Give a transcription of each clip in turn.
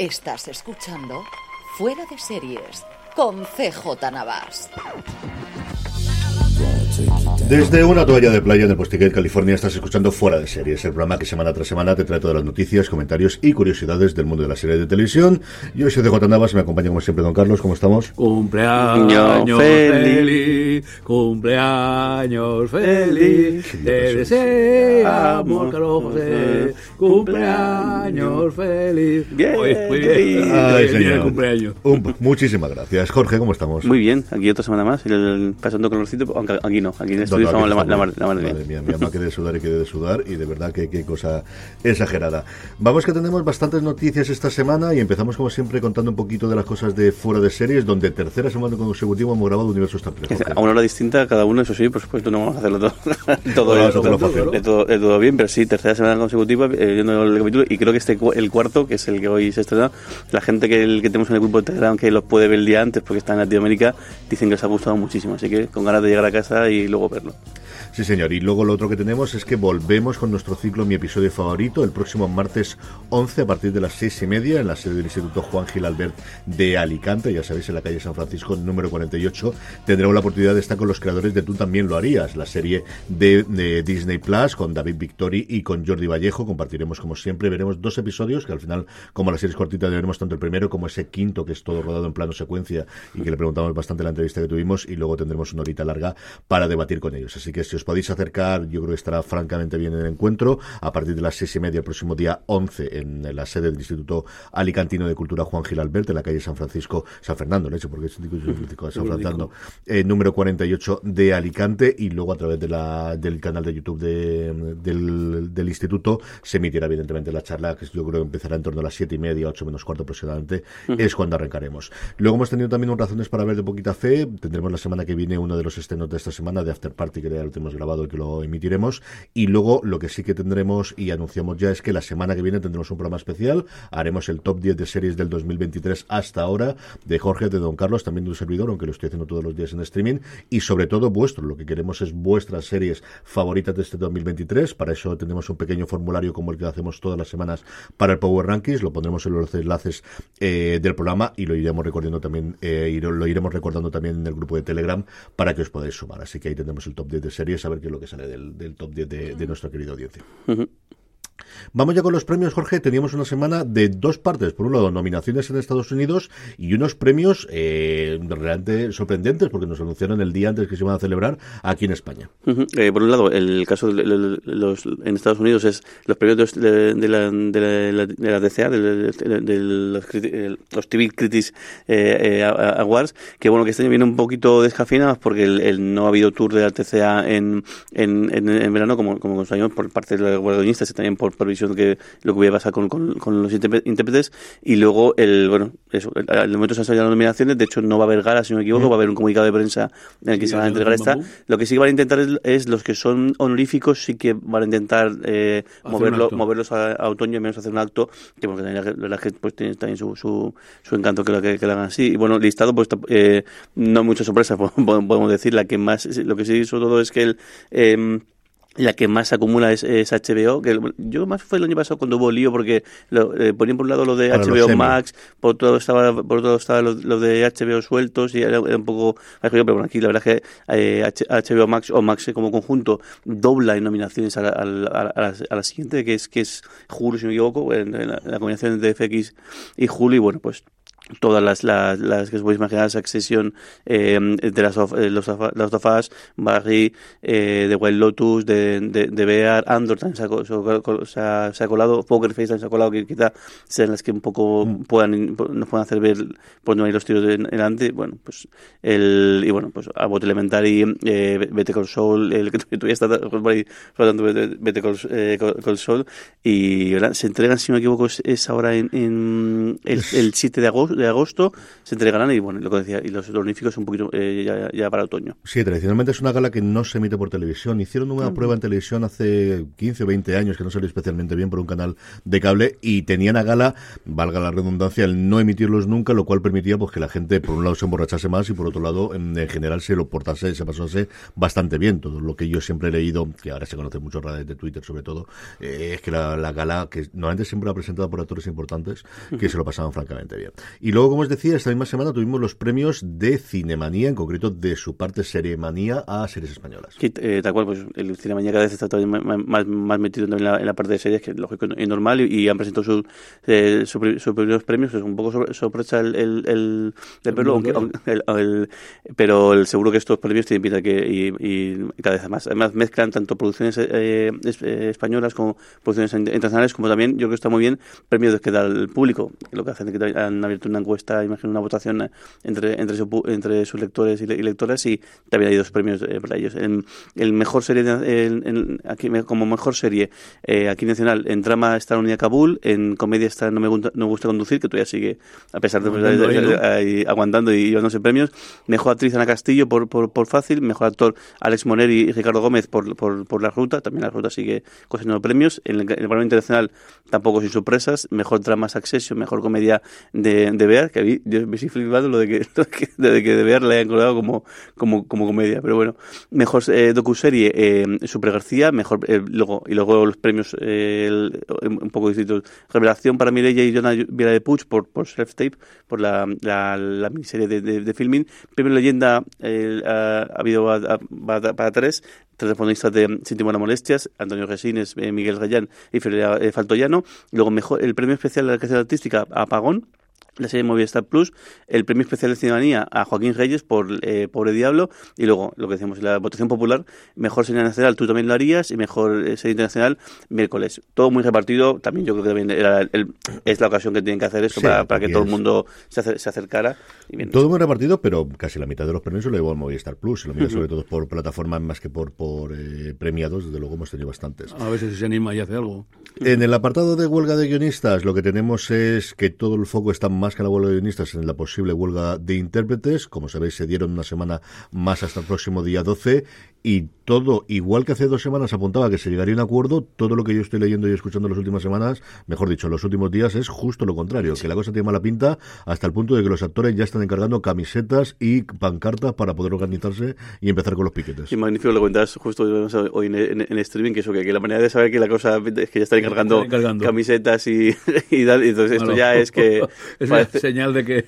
Estás escuchando Fuera de Series con CJ Navas. Desde una toalla de playa en el Postgate, California, estás escuchando Fuera de Series, el programa que semana tras semana te trae todas las noticias, comentarios y curiosidades del mundo de la serie de televisión. Yo soy CJ Navas, me acompaña como siempre don Carlos, ¿cómo estamos? Cumpleaños feliz, cumpleaños feliz, te deseamos, Carlos José, cumpleaños feliz. Bien, Hoy, muy bien. Ay, señor. cumpleaños. Un- muchísimas gracias. Jorge, ¿cómo estamos? Muy bien, aquí otra semana más, el- el- pasando calorcito, aunque aquí no, aquí en el estudio No, no, estamos la, la, la bien. bien. Madre mía, mi alma quiere de sudar y quiere de sudar y de verdad que qué cosa exagerada. Vamos que tenemos bastantes noticias esta semana y empezamos como siempre contando un poquito de las cosas de fuera de series, donde tercera semana consecutiva hemos grabado Universo Star Trek. Jorge. A una hora distinta cada uno, eso sí, por supuesto, no vamos a hacerlo todo, todo, a hacerlo todo, todo bien, pero sí, tercera semana consecutiva eh, viendo el capítulo y creo que este el cuarto, que es el que hoy se estrena, la gente que, que tenemos en el grupo de Telegram que los puede ver el día antes porque está en Latinoamérica, dicen que les ha gustado muchísimo, así que con ganas de llegar a casa y luego verlo. Sí, señor. Y luego lo otro que tenemos es que volvemos con nuestro ciclo Mi episodio favorito el próximo martes 11 a partir de las seis y media en la sede del Instituto Juan Gil Albert de Alicante, ya sabéis, en la calle San Francisco número 48. Tendremos la oportunidad de estar con los creadores de Tú también lo harías, la serie de, Disney Plus con David Victori y con Jordi Vallejo. Compartiremos como siempre, veremos dos episodios que al final, como la serie es cortita, veremos tanto el primero como ese quinto que es todo rodado en plano secuencia y que le preguntamos bastante en la entrevista que tuvimos y luego tendremos una horita larga para debatir con ellos. Así que si os podéis acercar, yo creo que estará francamente bien el encuentro. A partir de las seis y media el próximo día 11 en la sede del Instituto Alicantino de Cultura Juan Gil Albert en la calle San Francisco, San Fernando, leche, porque es de San Fernando, eh, número 48 de Alicante y luego a través de la, del canal de YouTube de- del, del Instituto se emitirá evidentemente la charla que yo creo que empezará en torno a las siete y media, ocho menos cuarto aproximadamente, es cuando arrancaremos. Luego hemos tenido también un razones para ver de poquita fe, tendremos la semana que viene uno de los estrenos de esta semana de After Party que ya lo tenemos grabado y que lo emitiremos. Y luego lo que sí que tendremos y anunciamos ya es que la semana que viene tendremos un programa especial, haremos el top 10 de series del 2023 hasta ahora de Jorge, de Don Carlos, también de un servidor, aunque lo estoy haciendo todos los días en streaming. Y sobre todo vuestro, lo que queremos es vuestras series favoritas de este 2023, para eso tenemos un pequeño formulario como el que hacemos todas las semanas para el Power Rankings, lo pondremos en los enlaces eh, del programa y lo iremos recordando también, eh, lo iremos recordando también en el grupo de Telegram para que os podáis sumar. Así que ahí tendremos el top 10 de series, a ver qué es lo que sale del, del top 10 de, de nuestra querida audiencia. Vamos ya con los premios, Jorge. Teníamos una semana de dos partes. Por un lado, nominaciones en Estados Unidos y unos premios eh, realmente sorprendentes porque nos anunciaron el día antes que se iban a celebrar aquí en España. Eh, por un lado, el caso en Estados Unidos es los premios de, la, de, de los, TV Critics eh, eh, Awards, que bueno, que este año viene un poquito descafeinados porque el, no ha habido tour de la TCA en, en, en, verano, como, como conocíamos por parte de los guardonistas y también por, por visión que lo que voy a pasar con, con, con los intérpre- intérpretes. Y luego, el bueno, eso, el- al momento se han salido las nominaciones, de hecho no va a haber gala, si no me equivoco, va a haber un comunicado de prensa en el que Sí, se van a entregar esta. Lo que sí que van a intentar es, es los que son honoríficos, sí que van a intentar eh, moverlo, moverlos a, a otoño y menos hacer un acto, que bueno, que también la es que pues, tiene también su, su, su encanto que lo, que, que lo hagan así. Y bueno, listado, pues eh, no muchas sorpresas, podemos decir. La que más, lo que sí sobre todo es que el... em, la que más acumula es, es HBO, que yo más fue el año pasado cuando hubo lío porque lo, eh, ponían por un lado lo de HBO. Max, por otro lado estaba, por otro lado estaba lo, lo de HBO sueltos y era, era un poco pero bueno, aquí la verdad es que eh, HBO Max o Max como conjunto dobla en nominaciones a la, a la- a la- a la siguiente, que es que es Hulu, si no me equivoco, en, en la, la combinación de FX y Hulu, y bueno, pues todas las, las, las que os podéis imaginar, Succession, eh, de las eh, los, Us, Barry, eh, de Wild Lotus, de, de, de Bear, Andor también se ha, se ha- se ha- colado, Poker Face también se ha colado, que quizá sean las que un poco puedan, nos puedan hacer ver por a ir los tiros de- delante. Bueno, pues el, y bueno, pues Abbott Elementary, eh, Better Call Saul, el que todavía está por ahí Better Call, eh, y ¿verdad? se entregan, si no me equivoco, es, es ahora en, en el, el 7 de agosto, de agosto se entregarán y bueno, lo que decía, y los honoríficos un poquito eh, ya, para otoño. Sí, tradicionalmente es una gala que no se emite por televisión. Hicieron una prueba en televisión hace 15 o 20 años que no salió especialmente bien por un canal de cable y tenían a gala, valga la redundancia, el no emitirlos nunca, lo cual permitía pues que la gente por un lado se emborrachase más y por otro lado en, general se lo portase, se pasase bastante bien. Todo lo que yo siempre he leído, que ahora se conoce mucho a de Twitter sobre todo, eh, es que la, la, gala, que normalmente siempre ha presentado por actores importantes, que se lo pasaban francamente bien. Y luego, como os decía, esta misma semana tuvimos los premios de Cinemanía, en concreto de su parte Seriemanía a series españolas. Eh, tal cual, pues el Cinemanía cada vez está todavía más, más, metido en la, en la, parte de series, que es lógico y normal, y, han presentado sus eh, su, primeros premios, es un poco sorpresa el, el, el, el, pero el, seguro que estos premios tienen pinta que y, cada vez más. Además mezclan tanto producciones eh, españolas como producciones internacionales, como también yo creo que está muy bien premios que da el público, lo que hacen es que han abierto una encuesta, imagino una votación entre entre, entre sus lectores y, lectoras y también hay dos premios eh, para ellos. En, el mejor serie aquí, como mejor serie eh, aquí nacional en drama está la unidad Kabul, en comedia está No me gusta, no gusta conducir que todavía sigue a pesar de, aguantando y llevándose premios. Mejor actriz Ana Castillo por, por, por fácil, mejor actor Alex Moner y Ricardo Gómez por, por, por la ruta, también la ruta sigue cosechando premios. En el, en el internacional tampoco sin sorpresas, mejor drama Succession, mejor comedia de, de Bear, que a mí, yo me estoy flipando lo de que, de que de Bear le hayan colgado como, como, como comedia, pero bueno, mejor eh, docuserie eh, Super García, mejor eh, luego y luego los premios eh, un poco distintos. Revelación para Mireia y Jonah Viera de Puig por, por Self Tape, por la, la, la miniserie de, de, de, filming. Premio Leyenda ha, habido para tres, tres de Sin a Molestias, Antonio Resines, Miguel Gallán y Felipe Faltoyano. Luego mejor el premio especial de la creación artística Apagón la serie Movistar Plus, el premio especial de ciudadanía a Joaquín Reyes por eh, Pobre Diablo, y luego lo que decíamos, la votación popular, mejor serie nacional, tú también lo harías, y mejor eh, serie internacional, miércoles. Todo muy repartido, también yo creo que también era es la ocasión que tienen que hacer eso para, que todo el mundo se, se acercara. todo muy repartido, pero casi la mitad de los premios se lo llevó a Movistar Plus, y lo mira sobre todo por plataformas más que por, por eh, premiados, desde luego hemos tenido bastantes. A veces se anima y hace algo. En el apartado de huelga de guionistas, lo que tenemos es que todo el foco está más que la huelga de guionistas en la posible huelga de intérpretes. Como sabéis, se dieron una semana más hasta el próximo día 12 y todo, igual que hace dos semanas apuntaba que se llegaría a un acuerdo, todo lo que yo estoy leyendo y escuchando en las últimas semanas, mejor dicho, en los últimos días, es justo lo contrario, que la cosa tiene mala pinta hasta el punto de que los actores ya están encargando camisetas y pancartas para poder organizarse y empezar con los piquetes. Y magnífico lo cuentas justo hoy en, streaming, que eso, que, la manera de saber que la cosa es que ya están encargando, camisetas y, y, entonces esto ya es que... es una señal de que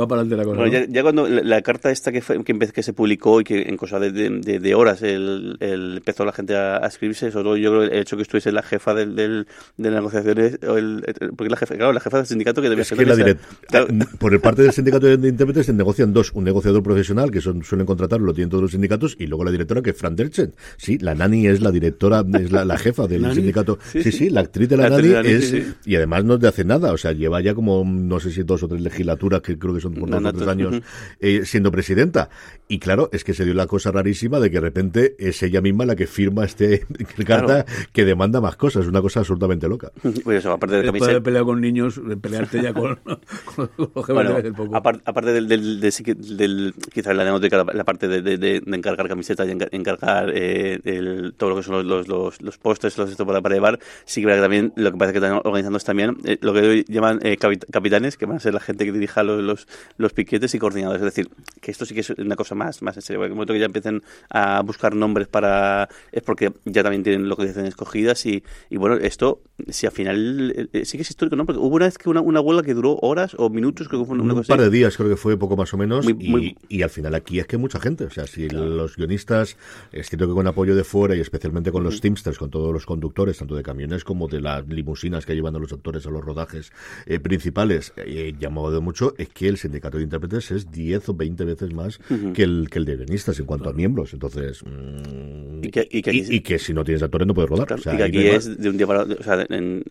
va para adelante la cosa. ya, cuando la, carta esta que, fue, que, que se publicó y que en cosa de, de, de horas el, el, empezó la gente a, escribirse, sobre todo yo creo el hecho que estuviese la jefa del, del de las negociaciones, o el, porque la jefa, claro, la jefa del sindicato que debía ser que la Por el parte del sindicato de intérpretes se negocian dos, un negociador profesional que son, suelen contratar, lo tienen todos los sindicatos, y luego la directora que es Fran Derchen. Sí, la Nani es la directora, es la, la jefa del sindicato. Sí sí, la actriz de la, Nani, es, y además no te hace nada, o sea, lleva ya como, no sé si dos o tres legislaturas, que creo que son por dos o tres años, eh, siendo presidenta. Y claro, es que se dio la cosa rarísima de que repente es ella misma la que firma este carta que demanda más cosas, es una cosa absolutamente loca. Pues eso, aparte de Después de pelear con niños, de pelearte ya con, con los bueno, poco. Aparte, del, del, del, quizás la la, la parte de, de, de, encargar camisetas y encargar eh, el, todo lo que son los, los, los postres, los esto para, para llevar, sí que también lo que parece que están organizando es también eh, lo que hoy llaman eh, capitanes, que van a ser la gente que dirija los, los, los, piquetes y coordinadores. Es decir, que esto sí que es una cosa más, más en serio. Porque en el momento que ya empiecen a buscar nombres para es porque ya también tienen localizaciones escogidas y, y bueno, esto si al final eh, sí que es histórico, ¿no? Porque hubo una vez que una, una huelga que duró horas o minutos, creo que fue un par de días, creo que fue poco más o menos, y, y, al final aquí es que mucha gente, o sea, si los guionistas, es cierto que con apoyo de fuera y especialmente con los Teamsters, con todos los conductores, tanto de camiones como de las limusinas que llevan a los actores a los rodajes eh, principales, eh, llamado de mucho, es que el sindicato de intérpretes es 10 o 20 veces más que, el, que el de guionistas en cuanto a miembros, entonces... Mm, y, que, y, que, si no tienes actores no puedes rodar. y que aquí es de un día para o sea, en,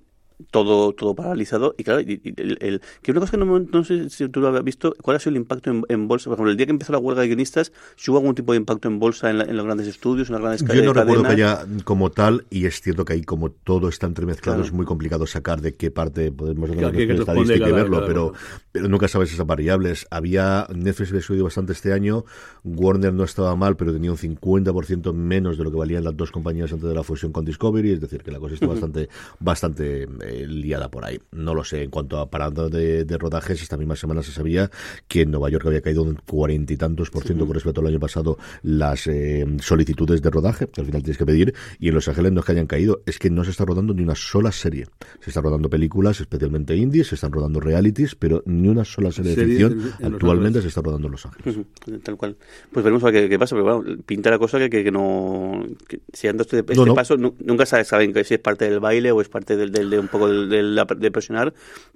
todo todo paralizado y claro, y, y el, el- que una cosa que no, no sé si tú lo habías visto, ¿cuál ha sido el impacto en, en bolsa? Por ejemplo, el día que empezó la huelga de guionistas, ¿si hubo algún tipo de impacto en bolsa en, la- en los grandes estudios, en las grandes Yo no recuerdo que haya como tal, y es cierto que ahí como todo está entremezclado, Claro. es muy complicado sacar de qué parte podemos Claro, hablar que- que de responde estadística y verlo, cada pero, pero nunca sabes esas variables. Había, Netflix había subido bastante este año, Warner no estaba mal, pero tenía un 50% menos de lo que valían las dos compañías antes de la fusión con Discovery, es decir, que la cosa está bastante, bastante eh, liada por ahí. No lo sé, en cuanto a parando de, de rodajes, esta misma semana se sabía que en Nueva York había caído un cuarenta y tantos por ciento con respecto al año pasado las eh, solicitudes de rodaje, que al final tienes que pedir, y en Los Ángeles no es que hayan caído, es que no se está rodando ni una sola serie. Se están rodando películas, especialmente indies, se están rodando realities, pero ni una sola serie de ficción en- en Los actualmente se está rodando en Los Ángeles. Tal cual. Pues veremos a ver qué, qué pasa, pero bueno, pinta la cosa que, que, que no. que si han dado este, este No, no. paso, nu- nunca saben, saben si es parte del baile o es parte del, del- de un poco del, del- de presionar,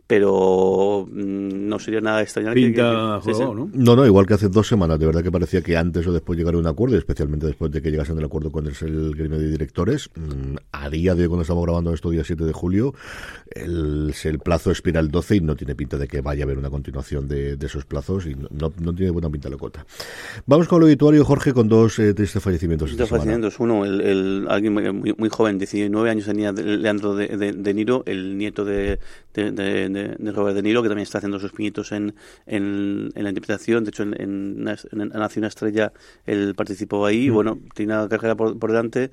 pero mm, no sería nada extrañar que- que- Pinta que- sí. juego, ¿no? No, no, igual que hace dos semanas, de verdad que parecía que antes o después llegaría a un acuerdo, especialmente después de que llegasen al acuerdo con el, el gremio de directores. Mm, A día de hoy, cuando estamos grabando esto, día 7 de julio, el, el plazo expira el 12 y no tiene pinta de que vaya a haber una continuación de, de esos plazos y no, no, no tiene buena pinta la cota. Vamos con el obituario, Jorge, con dos eh, tristes fallecimientos Dos fallecimientos. Uno, el, el- alguien muy, muy- joven, 19 años tenía de- Leandro de, de- de Niro, el nieto de, de, de- de- de Robert De Niro, que también está haciendo sus pinitos en, en, en la interpretación. De hecho, en, en, en Nace una estrella, él participó ahí. Bueno, tiene una carrera por, por delante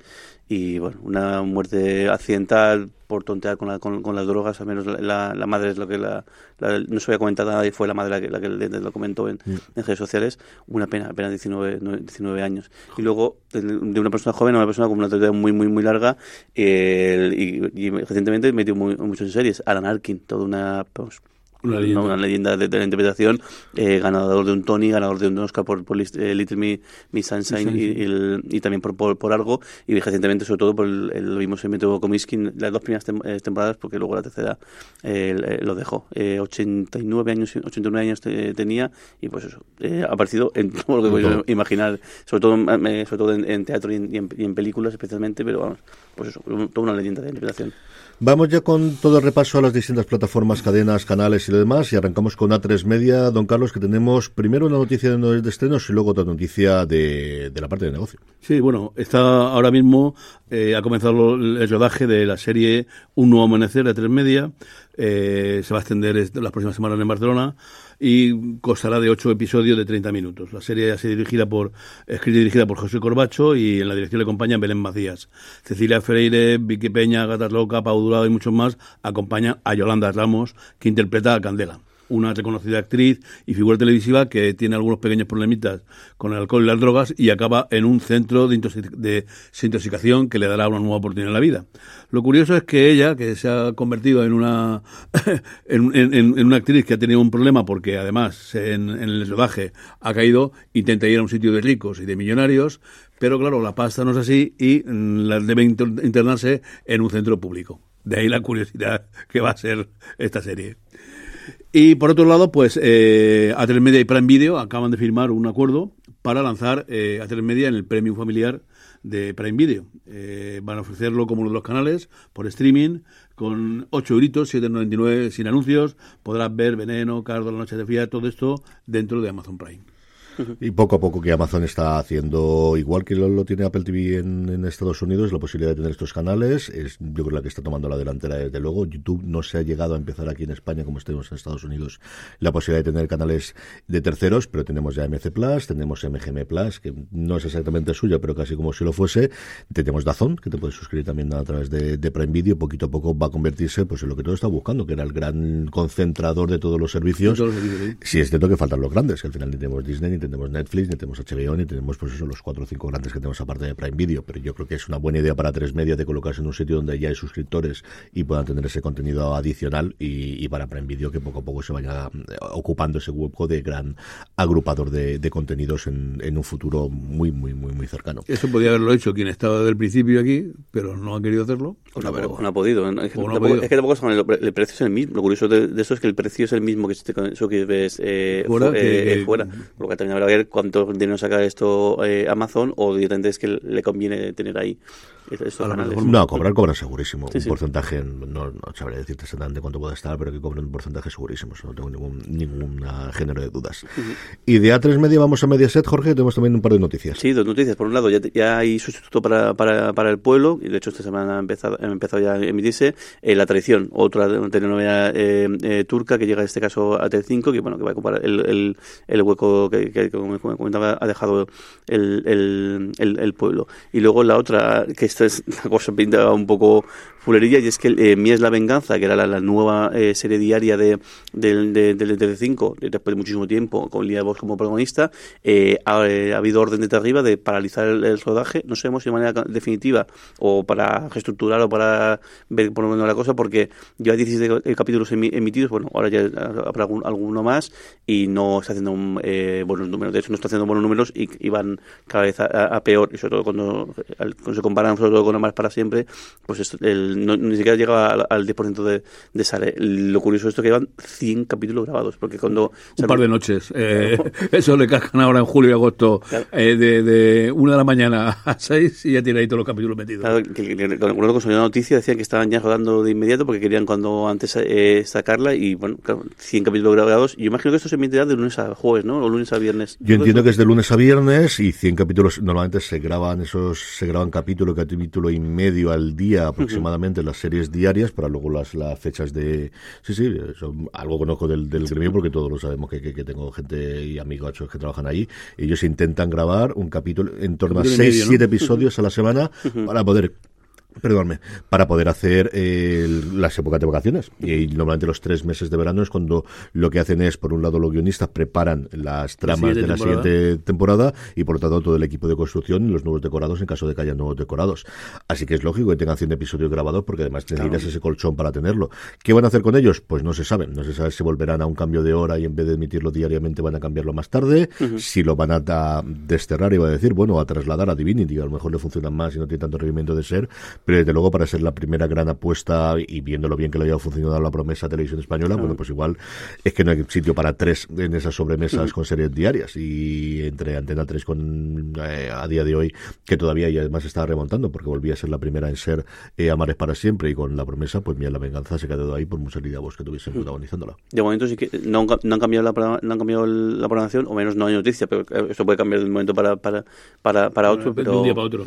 y, bueno, una muerte accidental por tontear con, la- con, con las drogas, al menos la, madre es lo que la, la- no se había comentado nada y fue la madre la que, la que le- le lo comentó en, en redes sociales, una pena, apenas 19, nue- 19 años. Y luego, de, de una persona joven a una persona con una trayectoria muy, muy, muy larga, eh, y, y recientemente metió muy, mucho en series, Alan Arkin, toda una... pues, Una leyenda. una leyenda de, de la interpretación, eh, ganador de un Tony, ganador de un Oscar por, por eh, Little Me- Miss Sunshine y, y el- y también por, por, por algo, y recientemente sobre todo por el, el- lo vimos en Meteo Comiskey las dos primeras tem- eh, temporadas, porque luego la tercera eh, eh, lo dejó. Eh, 89 años 89 años te- tenía, y pues eso, eh, ha aparecido en todo lo que todo. imaginar, sobre todo, eh, sobre todo en, en teatro y en, y en- películas especialmente, pero vamos, pues eso, toda una leyenda de interpretación. Vamos ya con todo el repaso a las distintas plataformas, cadenas, canales y demás. Y arrancamos con A3 Media, don Carlos, que tenemos primero una noticia de, de estrenos y luego otra noticia de, de la parte de negocio. Sí, bueno, está ahora mismo, eh, ha comenzado el rodaje de la serie Un nuevo amanecer de tres media. Eh, se va a extender las próximas semanas en Barcelona y constará de ocho episodios de 30 minutos. La serie ha sido dirigida por, escrita y dirigida por José Corbacho y en la dirección le acompañan Belén Macías. Cecilia Freire, Vicky Peña, Gatas Loca, Pau Durado y muchos más acompañan a Yolanda Ramos, que interpreta a Candela una reconocida actriz y figura televisiva que tiene algunos pequeños problemitas con el alcohol y las drogas y acaba en un centro de, intoxic- de desintoxicación que le dará una nueva oportunidad en la vida. Lo curioso es que ella, que se ha convertido en una en, una actriz que ha tenido un problema porque además en, en el rodaje ha caído, intenta ir a un sitio de ricos y de millonarios, pero claro, la pasta no es así y mm, la debe inter- internarse en un centro público. De ahí la curiosidad que va a ser esta serie. Y por otro lado, pues eh, A3 Media y Prime Video acaban de firmar un acuerdo para lanzar eh, A3 Media en el premium familiar de Prime Video. Eh, van a ofrecerlo como uno de los canales por streaming con 8 euritos, 7,99 sin anuncios. Podrás ver Veneno, Cardo, La Noche de Fía, todo esto dentro de Amazon Prime. Y poco a poco que Amazon está haciendo, igual que lo, lo tiene Apple TV en, en Estados Unidos, la posibilidad de tener estos canales, es yo creo la que está tomando la delantera desde luego. YouTube no se ha llegado a empezar aquí en España como estemos en Estados Unidos la posibilidad de tener canales de terceros, pero tenemos ya MC Plus, tenemos MGM Plus, que no es exactamente suya, pero casi como si lo fuese. Tenemos Dazón, que te puedes suscribir también a través de, de Prime Video, poquito a poco va a convertirse pues en lo que todo está buscando, que era el gran concentrador de todos los servicios. De todos los servicios, sí. Sí, es cierto que faltan los grandes, que al final tenemos Disney, ni tenemos Netflix, ni tenemos HBO, ni tenemos pues eso, los cuatro o cinco grandes que tenemos aparte de Prime Video, pero yo creo que es una buena idea para tres media de colocarse en un sitio donde ya hay suscriptores y puedan tener ese contenido adicional y, y para Prime Video que poco a poco se vaya eh, ocupando ese hueco de gran agrupador de, de contenidos en, en un futuro muy, muy, muy, muy cercano. Eso podía haberlo hecho quien estaba desde el principio aquí, pero no ha querido hacerlo. O Una no, vergüenza. o no ha podido. ¿no? Es, que ha tampoco, podido. es que tampoco el, el precio es el mismo. Lo curioso de, de eso es que el precio es el mismo que existe con eso que ves eh, Fuera, fu- que- eh, que- fuera. Por lo que También habrá que ver cuánto dinero saca esto eh, Amazon o directamente es que le conviene tener ahí estos canales. No, cobrar cobran segurísimo. Sí, un sí. porcentaje, no, no sabría decirte exactamente cuánto puede estar, pero que cobran un porcentaje segurísimo. Eso no tengo ningún, ningún género de dudas. Y de A3 Media vamos a Mediaset, Jorge, tenemos también un par de noticias. Sí, dos noticias. Por un lado, ya, ya hay sustituto para, para, para el pueblo, y de hecho esta semana ha empezado, ha empezado ya a emitirse, eh, La Traición, otra telenovela eh, eh, turca que llega en este caso a T5, que bueno, que va a ocupar el, el, el hueco que, que, como comentaba, ha dejado el, el, el, el pueblo. Y luego la otra, que esta es una cosa pinta un poco fulerilla, y es que eh, Mía es la venganza, que era la, la nueva eh, serie diaria de, del de, de, de T5, después de muchísimo tiempo, con Lía Bosch como protagonista, eh, ha, eh, ha habido orden desde arriba de paralizar el, el, rodaje, no sabemos si de manera definitiva o para reestructurar o para ver por lo menos la cosa, porque ya hay 17 capítulos emitidos, bueno, ahora ya habrá algún, alguno más y no está haciendo un, eh, buenos números, de hecho no está haciendo buenos números y, y van cada vez a, a, peor, y sobre todo cuando, cuando se comparan todo con Amar para siempre, pues esto, el, no, ni siquiera llega al, al 10% de, de sale. Lo curioso es esto que llevan 100 capítulos grabados, porque cuando... Un par de noches. Eh, eso le cascan ahora en julio y agosto, claro. eh, de, de, una de la mañana a seis y ya tiene ahí todos los capítulos metidos. Claro, que, que, que, cuando salió la noticia decían que estaban ya rodando de inmediato porque querían cuando antes eh, sacarla y bueno, claro, 100 capítulos grabados. Yo imagino que esto se emitirá de lunes a jueves, ¿no? O lunes a viernes. Yo entiendo que es de lunes a viernes y 100 capítulos, normalmente se graban esos, se graban capítulo, capítulo y medio al día aproximadamente uh -huh. las series diarias para luego las, las fechas de... Sí, sí, son algo conozco del, del gremio porque todos lo sabemos que, que, que, tengo gente y amigos que trabajan ahí. Ellos intentan grabar un capítulo en torno a 6, 7 ¿no? episodios a la semana uh -huh. para poder perdóname, para poder hacer eh, las épocas de vacaciones. Y, normalmente los tres meses de verano es cuando lo que hacen es, por un lado, los guionistas preparan las tramas de la temporada. siguiente temporada y, por lo tanto, todo el equipo de construcción y los nuevos decorados en caso de que haya nuevos decorados. Así que es lógico que tengan 100 episodios grabados porque además necesitas claro. ese colchón para tenerlo. ¿Qué van a hacer con ellos? Pues no se sabe. No se sabe si volverán a un cambio de hora y en vez de emitirlo diariamente van a cambiarlo más tarde. Uh -huh. Si lo van a, a desterrar y va a decir, bueno, a trasladar a Divinity, a lo mejor le funcionan más y no tiene tanto requerimiento de ser pero desde luego para ser la primera gran apuesta y viendo lo bien que le había funcionado la promesa televisión española, bueno, pues igual es que no hay sitio para tres en esas sobremesas con series diarias. Y entre Antena 3 con eh, a día de hoy que todavía y además está remontando porque volvía a ser la primera en ser eh, Amares para siempre y con la promesa, pues mira, la venganza se quedó ahí por muchos lidiabos que tuviesen protagonizándola. De momento sí que no, no han cambiado la no han cambiado la programación, o menos no hay noticia, pero esto puede cambiar de un momento para para para, para otro, pero de un día para otro.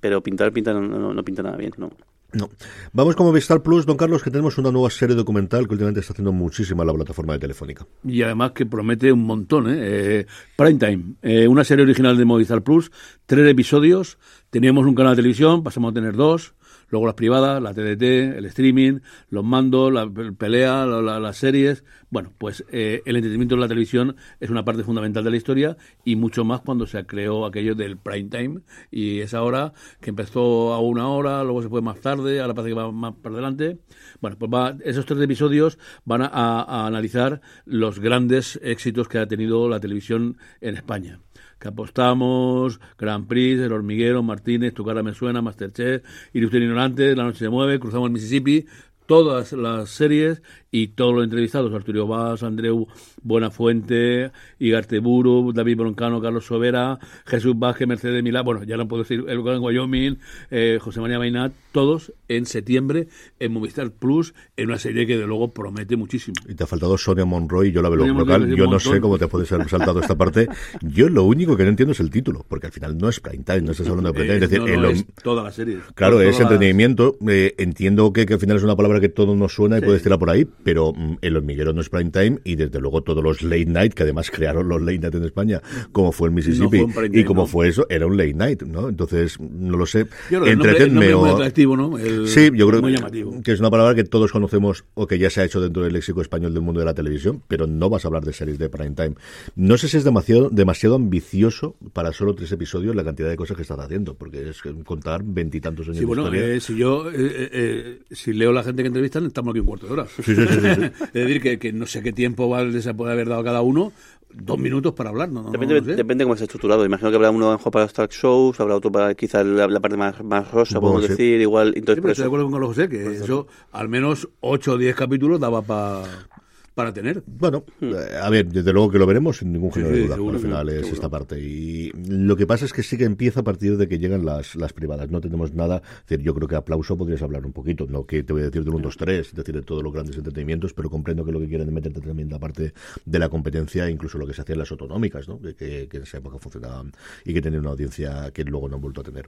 Pero pintar pinta no, no, no pinta nada bien, no. No. Vamos como Vistar Plus, don Carlos, que tenemos una nueva serie documental que últimamente está haciendo muchísima la plataforma de Telefónica. Y además que promete un montón, ¿eh? eh Prime Time, eh, una serie original de Movistar Plus, tres episodios, teníamos un canal de televisión, pasamos a tener dos, luego las privadas, la TDT, el streaming, los mandos, la pelea, la, la, las series. Bueno, pues eh, el entretenimiento de la televisión es una parte fundamental de la historia y mucho más cuando se creó aquello del prime time y esa hora que empezó a una hora, luego se fue más tarde, ahora parece que va más para adelante. Bueno, pues va, esos tres episodios van a, a analizar los grandes éxitos que ha tenido la televisión en España que apostamos, Grand Prix, El Hormiguero, Martínez, Tu cara me suena, Masterchef, Ilustre Ignorante, La noche se mueve, Cruzamos el Mississippi, todas las series y todos los entrevistados, Arturo Vaz, Andreu Buenafuente, Igarteburu, David Broncano, Carlos Sobera, Jesús Vázquez, Mercedes Milá, bueno, ya no puedo decir, el en Wyoming, eh, José María Mainat, todos en septiembre en Movistar Plus, en una serie que de luego promete muchísimo. Y te ha faltado Sonia Monroy, yo la veo local, yo no sé cómo te puedes haber saltado esta parte. Yo lo único que no entiendo es el título, porque al final no es prime time, no estás hablando de prime time, es decir, no, no, es toda la serie. Claro, es entretenimiento, eh, entiendo que, que, al final es una palabra que todo nos suena y sí. puedes tirar por ahí, pero mm, el hormiguero no es prime time y desde luego todos los late night, que además crearon los late night en España, como fue el Mississippi no fue time, y como fue eso, era un late night, ¿no? Entonces, no lo sé. Yo creo Entretenme o... muy atractivo, ¿no? El, sí, yo creo que, que es una palabra que todos conocemos o que ya se ha hecho dentro del léxico español del mundo de la televisión, pero no vas a hablar de series de prime time. No sé si es demasiado, demasiado ambicioso para solo tres episodios la cantidad de cosas que estás haciendo, porque es contar veintitantos años sí, bueno, de eh, si yo, eh, eh, si leo la gente que entrevistan, estamos aquí un cuarto de hora. Sí, sí. es decir, que, que, no sé qué tiempo vale, se puede haber dado cada uno, dos minutos para hablar, ¿no? Depende, no sé. depende cómo esté estructurado. Imagino que habrá uno mejor para los talk shows, habrá otro para quizás la, la, parte más, más rosa, podemos sí. decir, igual. Entonces, sí, pero estoy de acuerdo con Carlos José, que pues eso, al menos 8 o 10 capítulos daba para para tener. Bueno, eh, a ver, desde luego que lo veremos sin ningún Sí, género de sí, duda. seguro, al final es seguro. esta parte. Y lo que pasa es que sí que empieza a partir de que llegan las, las privadas. No tenemos nada. Es decir, yo creo que aplauso podrías hablar un poquito. No que te voy a decir del 1, 2, 3, es decir, de todos los grandes entretenimientos, pero comprendo que lo que quieren es meterte también la parte de la competencia, incluso lo que se hacía en las autonómicas, ¿no? que, que- que en esa época funcionaban y que tenían una audiencia que luego no han vuelto a tener.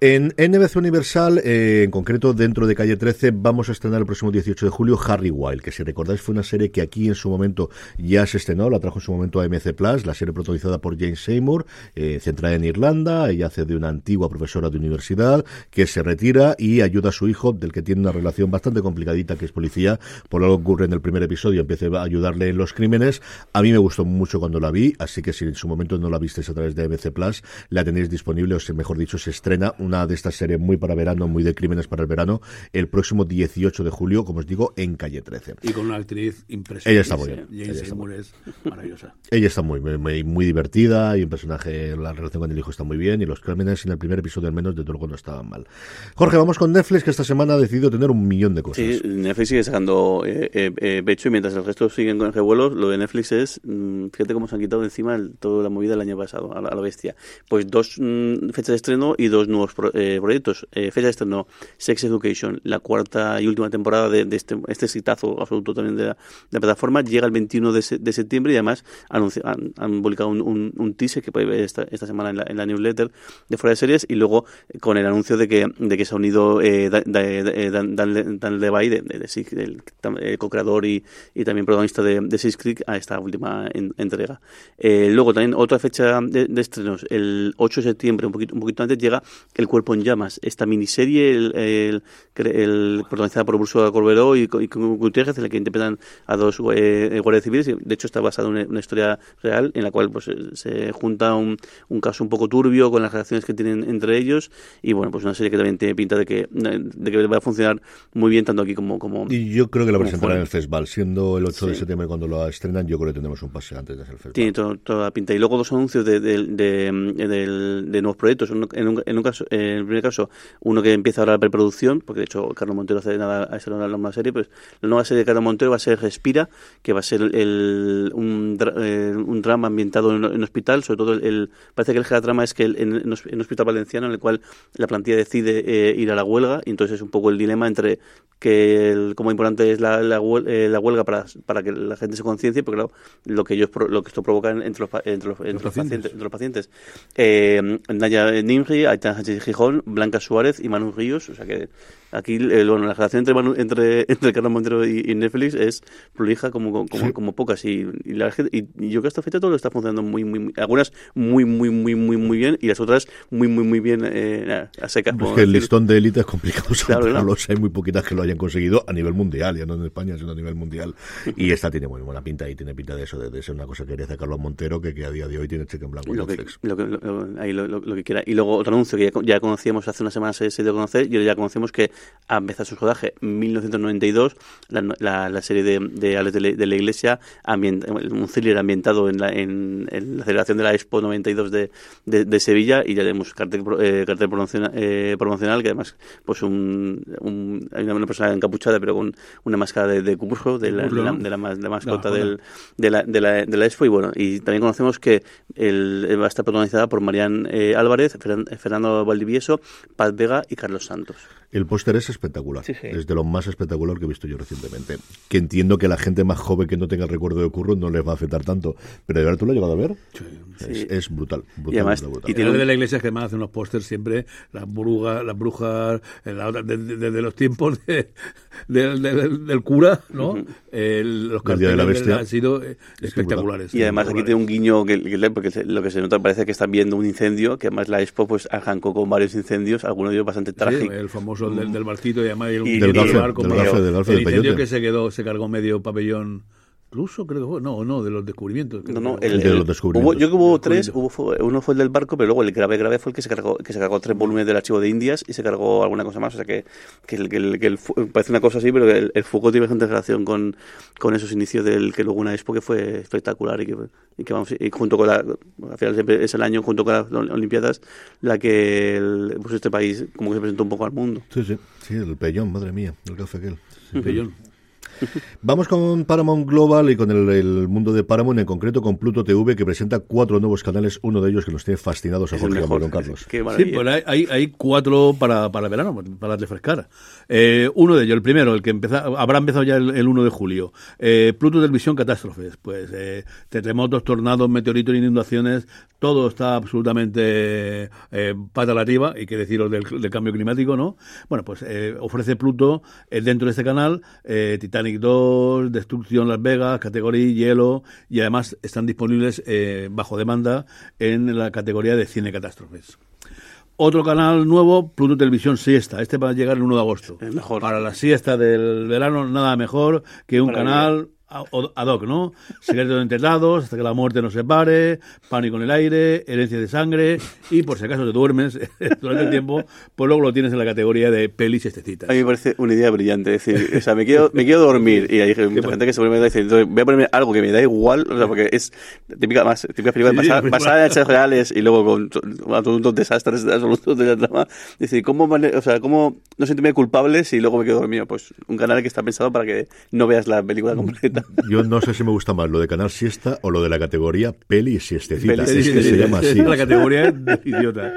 En NBC Universal, eh, en concreto dentro de Calle 13, vamos a estrenar el próximo 18 de julio Harry Wild, que si recordáis fue una serie que aquí en su momento ya se estrenó, la trajo en su momento a MC Plus, la serie protagonizada por Jane Seymour, eh, centrada en Irlanda, ella hace de una antigua profesora de universidad que se retira y ayuda a su hijo, del que tiene una relación bastante complicadita, que es policía, por algo que ocurre en el primer episodio, empieza a ayudarle en los crímenes. A mí me gustó mucho cuando la vi, así que si en su momento no la visteis a través de MC Plus, la tenéis disponible, o sea, mejor dicho, se estrena una de estas series muy para verano, muy de crímenes para el verano, el próximo 18 de julio, como os digo, en calle 13. Y con una actriz. Ella está muy bien. Jane Ella Seymour es maravillosa. Ella está muy, muy, muy divertida y un personaje, la relación con el hijo está muy bien y los crímenes en el primer episodio al menos de todo no estaban mal. Jorge, vamos con Netflix que esta semana ha decidido tener un millón de cosas. Sí, Netflix sigue sacando eh, eh, eh, pecho y mientras el resto siguen con el revuelo, lo de Netflix es, mm, fíjate cómo se han quitado de encima el- toda la movida del año pasado, a la, a la bestia. Pues dos mm, fechas de estreno y dos nuevos pro- eh, proyectos. Eh, fecha de estreno, Sex Education, la cuarta y última temporada de, de este, este exitazo absoluto también de la, la plataforma, llega el 21 de, de septiembre y además anunci- han, han publicado un, un, teaser que puede ver esta, esta semana en la, en la newsletter de Fuera de Series y luego eh, con el anuncio de que, de que se ha unido eh, Da- Da- eh, Dan, Dan, Le- Dan de, de, el, el co-creador y, y también protagonista de, de Six Creek, a esta última en- entrega. Eh, luego también otra fecha de, de estrenos, el 8 de septiembre, un poquito, un poquito antes, llega El Cuerpo en Llamas, esta miniserie el, protagonizada por Bruce Corberó y, y Gutiérrez, en la que interpretan a dos eh, guardias civiles. De hecho, está basada en una, una historia real en la cual pues, se junta un, un caso un poco turbio con las relaciones que tienen entre ellos. Y bueno, pues una serie que también tiene pinta de que, de que va a funcionar muy bien tanto aquí como. como Y yo creo que la presentarán en el festival, siendo el 8 de Sí. septiembre cuando lo estrenan, yo creo que tendremos un pase antes de hacer el festival. Tiene to- toda la pinta. Y luego dos anuncios de, de, de, del- de nuevos proyectos. En, un, en, un caso, en el primer caso, uno que empieza ahora la preproducción, porque de hecho Carlos Montero hace nada a la nueva serie, pues la nueva serie de Carlos Montero va a ser Respira, que va a ser el, un, eh, un drama ambientado en, en hospital, sobre todo el, el- parece que el trama es que el- en, en hospital valenciano en el cual la plantilla decide eh, ir a la huelga, y entonces es un poco el dilema entre que el, como importante es la, la, huel- eh, la huelga para, para que la gente se conciencie, porque claro, lo que ellos lo que esto provoca entre los, entre los, entre los pacientes. pacientes, entre los pacientes. Eh, Naya Nimri, Sánchez Gijón, Blanca Suárez y Manu Ríos, o sea que aquí eh, bueno, la relación entre Manu- entre, entre Carlos Montero y, y Netflix es prolija como, como, como pocas y, y, la y- yo creo que esta fecha todo lo está funcionando muy, muy, muy- algunas muy, muy, muy, muy, muy bien y las otras muy, muy, muy bien eh, a secas. Es como que el listón de élite es complicado Claro, sacarlos. Hay muy poquitas que lo hayan conseguido a nivel mundial, ya no en España, sino a nivel mundial. Y esta tiene muy buena pinta y tiene pinta de eso, de, de ser una cosa que haría Carlos Montero, que, que a día de hoy tiene cheque en blanco lo que, lo, que, lo- ahí que quiera. Y luego otro anuncio que ya, co- ya conocíamos hace unas semanas, se, se dio a conocer, y ya conocemos que ha empezado su rodaje en 1992, la, no- la, la serie de, de Alex de, la- de la Iglesia, ambient- un thriller ambientado en la, en, en la celebración de la Expo 92 de, de, de Sevilla, y ya tenemos cartel, eh, cartel promocional, eh, promocional, que además pues un, un- hay una, persona encapuchada, pero con una máscara de, de de la, de la, de la mas- de la mascota del, de la, de, la, de la Expo y bueno, y también conocemos que el, va a estar protagonizada por Marian eh, Álvarez, Fernan- Fernando Valdivieso, Paz Vega y Carlos Santos. El es espectacular, Sí, sí. es de lo más espectacular que he visto yo recientemente. Que entiendo que la gente más joven que no tenga el recuerdo de Curro no les va a afectar tanto. Pero de verdad, ¿tú lo has llegado a ver? Es, Sí. es brutal, brutal, Y además- brutal, brutal. y tiene de la iglesia es que además hace unos pósters siempre, las brujas, las brujas, desde, desde los tiempos de- del- cura, ¿no? Los Día de la carteles Bestia. han sido espectaculares. Y además aquí tiene un guiño que, que- porque lo que se nota parece que están viendo un incendio, que además la Expo pues arrancó con varios incendios, algunos de ellos bastante Sí, trágicos. el famoso del, del barquito y además el, Y del del del barco. del del incendio peyote. que se quedó, se cargó medio pabellón ruso, creo que fue. No, no, de los descubrimientos. No, no, el, De los descubrimientos. hubo- yo creo que hubo tres, hubo, fue- uno fue el del barco, pero luego el grave grave fue el que se cargó, que se cargó tres volúmenes del archivo de Indias y se cargó alguna cosa más, o sea que, que, el, que, el, que el parece una cosa así, pero que el, el Foucault tiene bastante relación con, con esos inicios del que luego una expo que fue espectacular y que, y que vamos, y junto con la, al final siempre es el año junto con las Olimpiadas la que el- pues este país como que se presentó un poco al mundo. Sí, sí, sí, el pellón, madre mía, el café aquel. El pabellón. Vamos con Paramount Global y con el, el mundo de Paramount, en concreto con Pluto TV, que presenta cuatro nuevos canales, uno de ellos que nos tiene fascinados a Es Jorge mejor. Don Carlos. Qué Sí, pues hay, cuatro para, para el verano, para refrescar. Eh, uno de ellos, el primero, el que empeza- habrá empezado ya el, el 1 de julio. Eh, Pluto Televisión Catástrofes. Pues eh, terremotos, tornados, meteoritos, inundaciones, todo está absolutamente eh, pata la arriba, y qué deciros del, del cambio climático, ¿no? Bueno, pues eh, ofrece Pluto eh, dentro de este canal eh, Titanic 2, Destrucción Las Vegas, categoría hielo, y además están disponibles eh, bajo demanda en la categoría de cine catástrofes. Otro canal nuevo, Pluto Televisión Siesta. Este va a llegar el 1 de agosto. Mejor. Para la siesta del verano, nada mejor que un canal ad hoc, ¿no? Secretos enterrados, hasta que la muerte nos separe, pánico en el aire, herencia de sangre, y por si acaso te duermes durante el tiempo, pues luego lo tienes en la categoría de pelis y estecitas. A mí me parece una idea brillante. Es decir, o sea, me quiero, me quiero dormir. Y dije, mucha gente que seguramente dice, entonces voy a ponerme algo que me da igual, o sea, porque es típica, más, típica película Sí, basada, sí, basada en hechos reales y luego con to- absolutos desastres absolutos de la trama. Es decir, ¿cómo, o sea, ¿cómo no sentirme culpable si luego me quedo dormido? Pues un canal que está pensado para que no veas la película completa. Yo no sé si me gusta más lo de Canal Siesta o lo de la categoría Peli Siestecita. Peli es que se llama así. La categoría de idiota.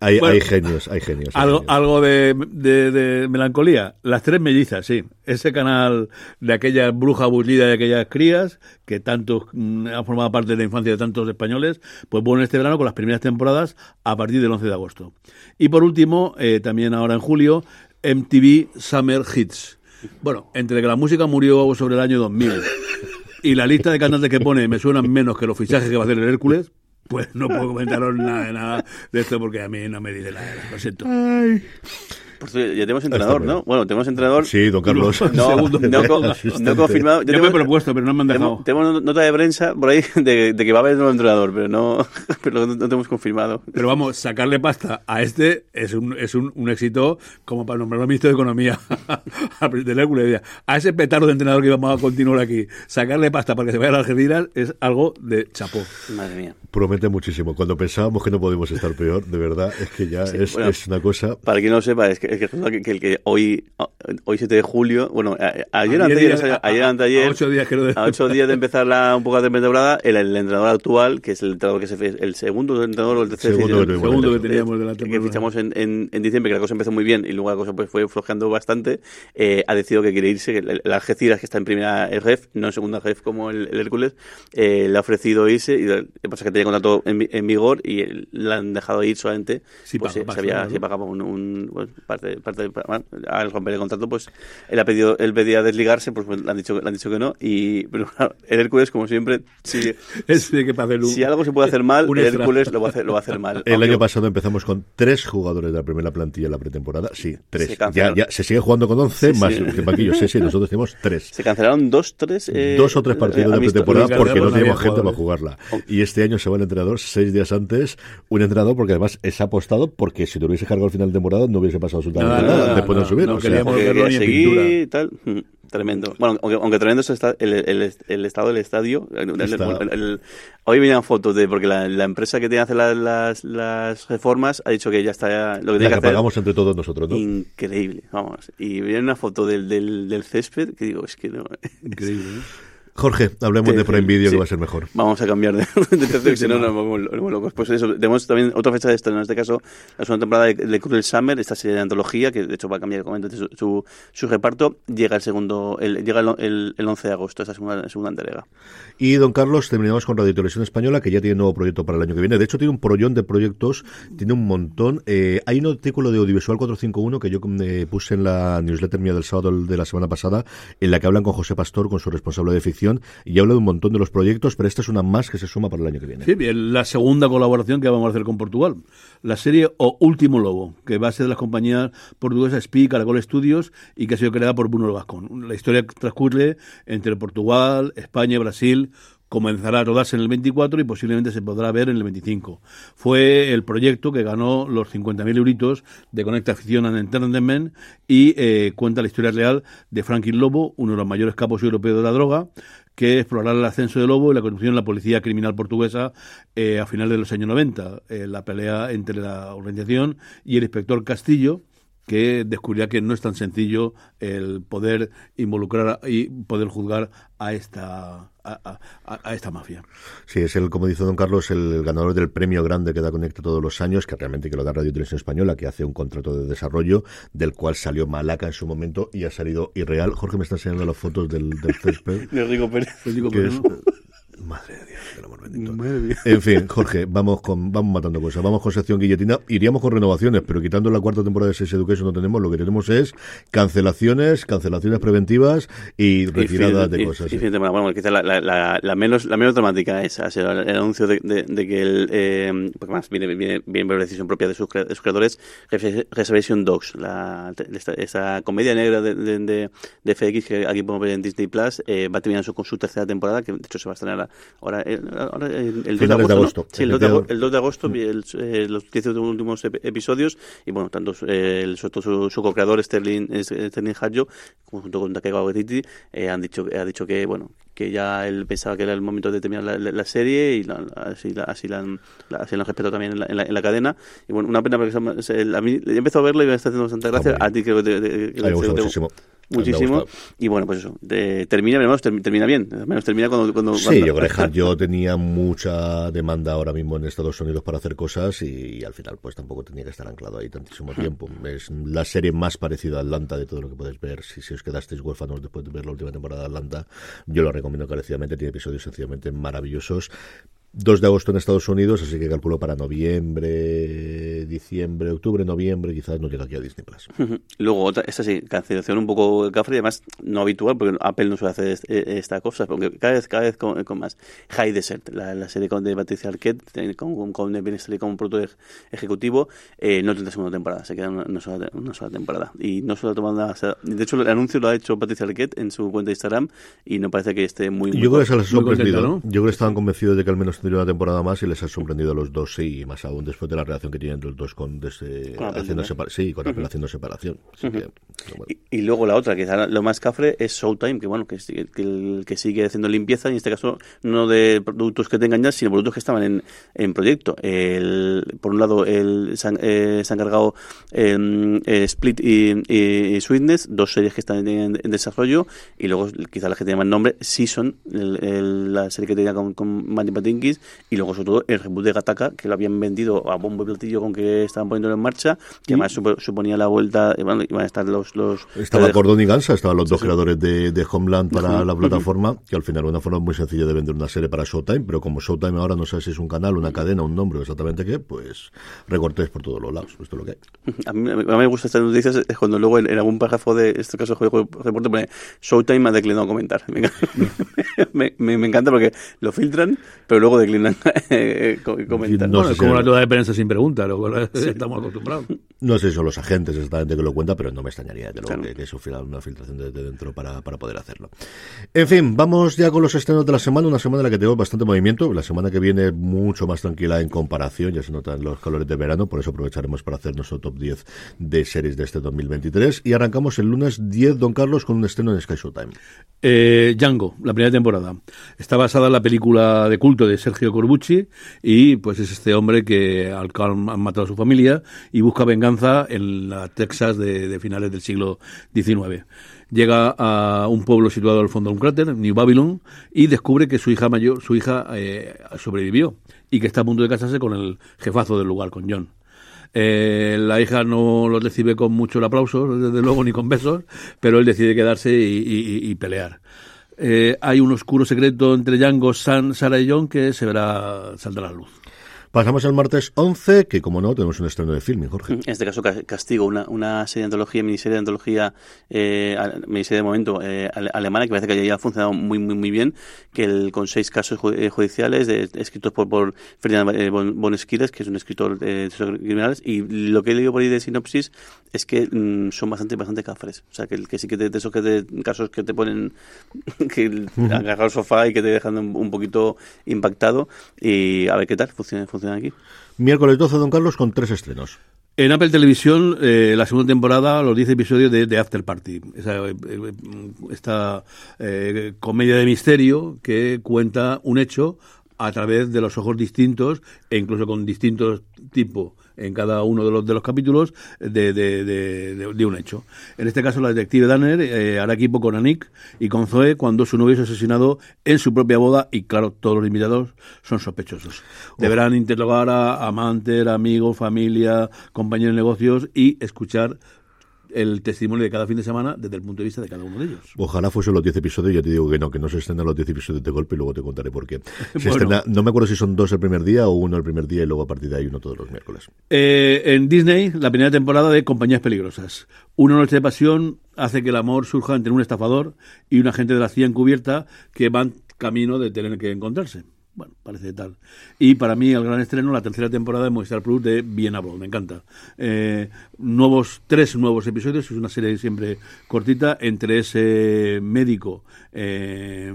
Hay, Bueno, hay genios, hay genios. hay Algo, genios. algo de, de- de melancolía. Las tres mellizas, sí. Ese canal de aquella bruja aburrida de aquellas crías que tanto mm, ha formado parte de la infancia de tantos españoles, pues bueno, este verano con las primeras temporadas a partir del 11 de agosto. Y por último, eh, también ahora en julio, MTV Summer Hits. Bueno, entre que la música murió sobre el año 2000 y la lista de cantantes que pone me suenan menos que los fichajes que va a hacer el Hércules, pues no puedo comentaros nada de nada de esto porque a mí no me dice nada. Lo siento. Por cierto, ya tenemos entrenador. ¿no? Bueno, tenemos entrenador. Sí, don Carlos. No, no, Asistente. no confirmado. Yo me he propuesto, pero no me han dejado. Tenemos, nota de prensa por ahí de, de que va a haber un nuevo entrenador, pero no, pero no, no tenemos confirmado. Pero vamos, sacarle pasta a este es un, es un, un éxito como para nombrarlo ministro de Economía del Hércules. A ese petardo de entrenador que vamos a continuar aquí, sacarle pasta para que se vaya a las Argentinas es algo de chapó. Madre mía. Promete muchísimo. Cuando pensábamos que no podíamos estar peor, de verdad, es que ya es, bueno. es una cosa. Para quien no lo sepa, es que, es que resulta que, que el que hoy, hoy 7 de julio, bueno, a- ayer, Ayer anteayer, día- o sea, a- ayer a- anteayer, a ocho días, creo, de- a ocho días de empezar la, un poco la temporada, el, el entrenador actual, que es el entrenador que se el segundo entrenador o el tercer Segundo que el- segundo que teníamos de la que temporada. fichamos en, en, en diciembre, que la cosa empezó muy bien y luego la cosa pues fue flojeando bastante, eh, ha decidido que quiere irse, que el, el Algeciras, que está en primera ref, no en segunda ref como el, el Hércules, eh, le ha ofrecido irse y lo que pasa es que tenía contrato en, en vigor y le han dejado ir solamente, Sí, pues paga- se, paga se había, ¿no? se pagaba un, un- pues, parte, parte bueno, al romper el contrato, pues él ha pedido, él pedía desligarse, pues, pues, le han dicho, le han dicho que no y pero claro, el Hércules como siempre, si, Es de que un- si algo se puede hacer mal, un el. Hércules lo va a hacer, lo va a hacer mal. El Aunque- año pasado empezamos con tres jugadores de la primera plantilla en la pretemporada. Sí, tres. Se ya, ya se sigue jugando con 11 Sí, más sí. que Paquillo. Sí, sí, nosotros tenemos tres. Se cancelaron dos, tres. eh, Dos o tres partidos de amistosos. pretemporada porque no teníamos gente para jugarla. Y este año se va el entrenador seis días antes. Un entrenador porque además es apostado porque si lo hubiese cargado al final de temporada no hubiese pasado absolutamente Nada, nada. nada, después de subir. No o sea, verlo ni en seguir pintura. y tal. Mm, Tremendo. Bueno, aunque, aunque tremendo es está el, el, el estado del estadio. El- hoy venían fotos de, porque la, la empresa que tiene que hacer las, las, las reformas ha dicho que ya está lo que la tiene que que hacer. pagamos entre todos nosotros, ¿no? Increíble, vamos. Y viene una foto del, del, del césped que digo, es que no. Increíble, ¿eh? Jorge, hablemos Sí, de Prime Video sí. que va a ser mejor. Vamos a cambiar de, tercio, si no nos volvemos lo- volvemos locos. Pues eso, tenemos también otra fecha de estreno, en este caso, la segunda temporada de, de Cruel Summer, esta serie de antología, que de hecho va a cambiar su, su, su reparto, llega el segundo, el, llega el, el, el 11 de agosto, esta segunda, segunda entrega. Y don Carlos, terminamos con Radio Televisión Española, que ya tiene un nuevo proyecto para el año que viene. De hecho, tiene un prollón de proyectos, tiene un montón. Eh, hay un artículo de Audiovisual 451 que yo eh, puse en la newsletter mía del sábado de la semana pasada, en la que hablan con José Pastor, con su responsable de ficción, y habla de un montón de los proyectos, pero esta es una más que se suma para el año que viene. Sí, bien, la segunda colaboración que vamos a hacer con Portugal. La serie O Último Lobo, que va a ser de las compañías portuguesas SPI, Caracol Studios, y que ha sido creada por Bruno Vascon. La historia transcurre entre Portugal, España y Brasil. Comenzará a rodarse en el 24 y posiblemente se podrá ver en el 25. Fue el proyecto que ganó los 50.000 euritos de Conecta Ficción and Entertainment y eh, cuenta la historia real de Franklin Lobo, uno de los mayores capos europeos de la droga, que explorará el ascenso de Lobo y la corrupción en la policía criminal portuguesa eh, a finales de los años 90. eh, la pelea entre la organización y el inspector Castillo, que descubrirá que no es tan sencillo el poder involucrar y poder juzgar a esta a, esta mafia. Sí, es el, como dice don Carlos, el, ganador del premio grande que da Conecta todos los años, que realmente que lo da Radio Televisión Española, que hace un contrato de desarrollo, del cual salió Malaca en su momento y ha salido irreal. Jorge me está enseñando las fotos del, del césped. Madre de Dios, del amor bendito. En fin, Jorge, vamos con vamos matando cosas. Vamos con sección guillotina. Iríamos con renovaciones, pero quitando la cuarta temporada de Sex Education no tenemos. Lo que tenemos es cancelaciones, cancelaciones preventivas y retiradas de cosas. Y, bueno, quizá la, la, la, menos la menos dramática es el, anuncio de, de, que el eh, porque más viene, viene, viene por decisión propia de sus, creadores, Reservation Dogs, la, esta, comedia negra de, de, de, FX que aquí podemos ver en Disney Plus, eh, va a terminar su, con su tercera temporada, que de hecho se va a estrenar ahora, eh, ahora el, el 2 de agosto. Sí, el 2 de, el 2 de agosto eh, los 10 últimos episodios y bueno, tanto el, su, su co-creador Sterling, Sterling Hadjo junto con Takega Waititi eh, han dicho ha dicho que bueno que ya él pensaba que era el momento de terminar la, la, serie y así, la, así, la, así lo respeto también en la, en la, cadena. Y bueno una pena porque a mí he empezado a verlo y me está haciendo bastante gracia. A ti creo que te, te, muchísimo muchísimo. Y bueno, pues eso, termina, menos termina bien. menos termina cuando. cuando sí, yo creo que yo tenía mucha demanda ahora mismo en Estados Unidos para hacer cosas y, al final, pues tampoco tenía que estar anclado ahí tantísimo tiempo. Es la serie más parecida a Atlanta de todo lo que podéis ver. Si, si os quedasteis huérfanos después de ver la última temporada de Atlanta, yo lo recomiendo encarecidamente. Tiene episodios sencillamente maravillosos. 2 de agosto en Estados Unidos, así que calculo para noviembre, diciembre, octubre, noviembre, quizás no llega aquí a Disney Plus. Luego, otra, esta sí, cancelación un poco cafre y además no habitual, porque Apple no suele hacer e, esta cosa, porque cada vez, cada vez con, más. High Desert, la, serie de Patricia Arquette, con, con, con Ben como productor ejecutivo, eh, no tendrá segunda temporada, se queda una, sola, una sola temporada. Y no solo tomando, de hecho, el anuncio lo ha hecho Patricia Arquette en su cuenta de Instagram y no parece que esté muy. Yo creo que se les ha sorprendido, ¿no? Yo creo que estaban convencidos de que al menos tendría una temporada más y les ha sorprendido a los dos, sí, y más aún después de la relación que tienen los dos con desde haciendo sí, con Apple haciendo separación. y, luego la otra, que lo más cafre, es Showtime, que bueno, que, que, que, sigue haciendo limpieza, y en este caso no de productos que tengan ya, sino productos que estaban en, en proyecto. El, por un lado, el, se, han, eh, se han cargado em, eh, Split y, Sweetness, dos series que están en, desarrollo, y luego quizá la que tiene más nombre, Season, la serie que tenía con, con Manny Y luego sobre todo el reboot de Gataka, que lo habían vendido a bombo y platillo con que estaban poniéndolo en marcha, que además suponía la vuelta, bueno, iban a estar los... los Estaba Cordón y Gansa, estaban los dos creadores de, de, Homeland para la plataforma, que al final una forma muy sencilla de vender una serie para Showtime, pero como Showtime ahora no sabe si es un canal, una cadena, un nombre, exactamente qué, pues recortes por todos los lados, esto es lo que hay. A mí, a mí me gusta estas noticias es cuando luego en, algún párrafo de este caso reporte pone Showtime ha declinado comentar. Me, me, me encanta porque lo filtran, pero luego declinan eh, comentar. No es como la rueda de prensa sin pregunta, lo estamos acostumbrados. No sé si son los agentes exactamente que lo cuentan, pero no me extrañaría de luego que, que eso una filtración desde dentro para, para poder hacerlo. En fin, vamos ya con los estrenos de la semana, una semana en la que tengo bastante movimiento. La semana que viene mucho más tranquila en comparación, ya se notan los calores de verano, por eso aprovecharemos para hacer nuestro top 10 de series de este 2023. Y arrancamos el lunes 10, Don Carlos, con un estreno en Sky Showtime. Eh, Django, la primera temporada. Está basada en la película de culto de Sergio Corbucci y pues es este hombre que al han matado a su familia y busca venganza en la Texas de, finales del siglo XIX. Llega a un pueblo situado al fondo de un cráter, New Babylon, y descubre que su hija mayor, su hija eh, sobrevivió y que está a punto de casarse con el jefazo del lugar, con John. Eh, la hija no lo recibe con mucho aplauso, desde luego, ni con besos, pero él decide quedarse y, pelear. Eh, hay un oscuro secreto entre Django, San, Sarah y John que se verá, saldrá a la luz. Pasamos al martes 11, que como no, tenemos un estreno de filming, Jorge. En este caso, Castigo, una, una serie de antología, miniserie de antología, eh, miniserie de momento eh, alemana, que parece que ya ha funcionado muy, muy, muy bien, que el, con seis casos eh, judiciales de, escritos por, por Ferdinand eh, von Esquiles, que es un escritor de criminales, y lo que he leído por ahí de sinopsis es que mm, son bastante, bastante cafres. O sea, que, que sí que de, esos que de, casos que te ponen que agarrar el sofá y que te dejan un, poquito impactado, y a ver qué tal funciona, funciona aquí. Miércoles 12, don Carlos, con tres estrenos. En Apple Televisión, eh, la segunda temporada, los 10 episodios de, After Party. Eh, esta eh, comedia de misterio que cuenta un hecho a través de los ojos distintos e incluso con distintos tipos en cada uno de los, de los capítulos de, de, de, un hecho. En este caso, la detective Danner eh, hará equipo con Anik y con Zoe cuando su novio es asesinado en su propia boda y, claro, todos los invitados son sospechosos. Deberán interrogar a amantes, amigos, familia, compañeros de negocios y escuchar el testimonio de cada fin de semana desde el punto de vista de cada uno de ellos. Ojalá fuesen los 10 episodios, ya te digo que no, que no se estrenan los 10 episodios de golpe y luego te contaré por qué. no me acuerdo si son dos el primer día o uno el primer día y luego a partir de ahí uno todos los miércoles. Eh, en Disney, la primera temporada de Compañías Peligrosas. Una noche de pasión hace que el amor surja entre un estafador y un agente de la CIA encubierta que van camino de tener que encontrarse. Bueno, parece tal. Y para mí el gran estreno, la tercera temporada de Movistar Plus de Bien Hablo, me encanta. Eh, nuevos, tres nuevos episodios, es una serie siempre cortita, entre ese médico eh,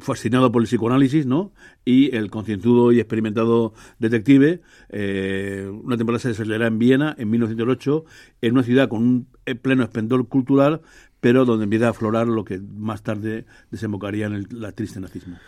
fascinado por el psicoanálisis, ¿no? Y el concienzudo y experimentado detective. Eh, una temporada se desarrollará en Viena en 1908, en una ciudad con un pleno esplendor cultural, pero donde empieza a aflorar lo que más tarde desembocaría en el triste nazismo.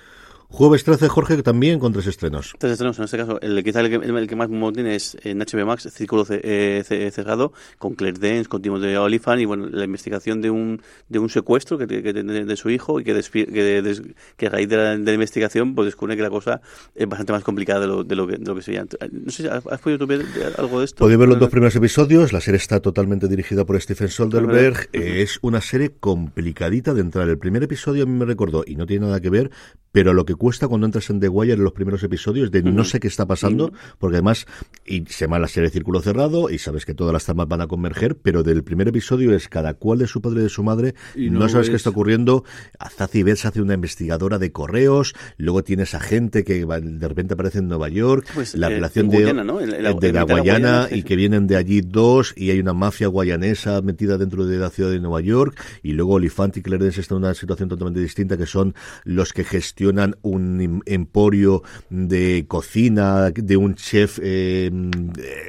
Jueves 13, Jorge, también con tres estrenos. Tres estrenos, en este caso, el, quizá el que, el que más tiene es en HBO Max, Círculo eh, Cerrado, con Claire Dance, con Timothy Oliphant, y bueno, la investigación de un, de un secuestro que, que, de, su hijo, y que, que, que, a raíz de la, investigación pues descubre que la cosa es bastante más complicada de lo, de lo, que, de lo que se veía. No sé, ¿has, podido ver algo de esto? Podéis ver los dos primeros episodios, la serie está totalmente dirigida por Stephen Soderbergh, es una serie complicadita de entrar. El primer episodio a mí me recordó, y no tiene nada que ver, pero lo que cuesta cuando entras en The Wire en los primeros episodios de no sé qué está pasando, porque además y se llama la serie Círculo Cerrado y sabes que todas las tramas van a converger, pero del primer episodio es cada cual de su padre y de su madre, y no, sabes qué está ocurriendo. Zazie Betts hace una investigadora de correos, luego tienes a gente que de repente aparece en Nueva York, pues, la eh, relación de, de la Guayana y que vienen de allí dos y hay una mafia guayanesa metida dentro de la ciudad de Nueva York y luego Olifant y Clarence están en una situación totalmente distinta que son los que gestionan un emporio de cocina, de un chef. Eh,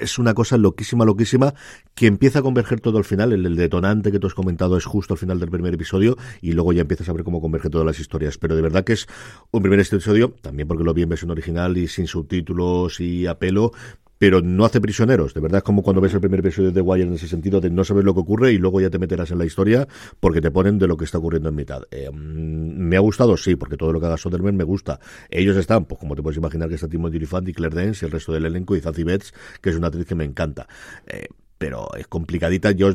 es una cosa loquísima, loquísima, que empieza a converger todo al final. El, detonante que tú has comentado es justo al final del primer episodio y luego ya empiezas a ver cómo converge todas las historias. Pero de verdad que es un primer episodio, también porque lo vi en versión original y sin subtítulos y apelo, pero no hace prisioneros. De verdad es como cuando ves el primer episodio de Wire en ese sentido de no saber lo que ocurre y luego ya te meterás en la historia porque te ponen de lo que está ocurriendo en mitad. Eh, mm, me ha gustado, sí, porque todo lo que haga Soderbergh me gusta. Ellos están, pues como te puedes imaginar que está Timothy Olyphant y Claire Dance y el resto del elenco y Zazie Betts, que es una actriz que me encanta. Eh, pero es complicadita. Yo,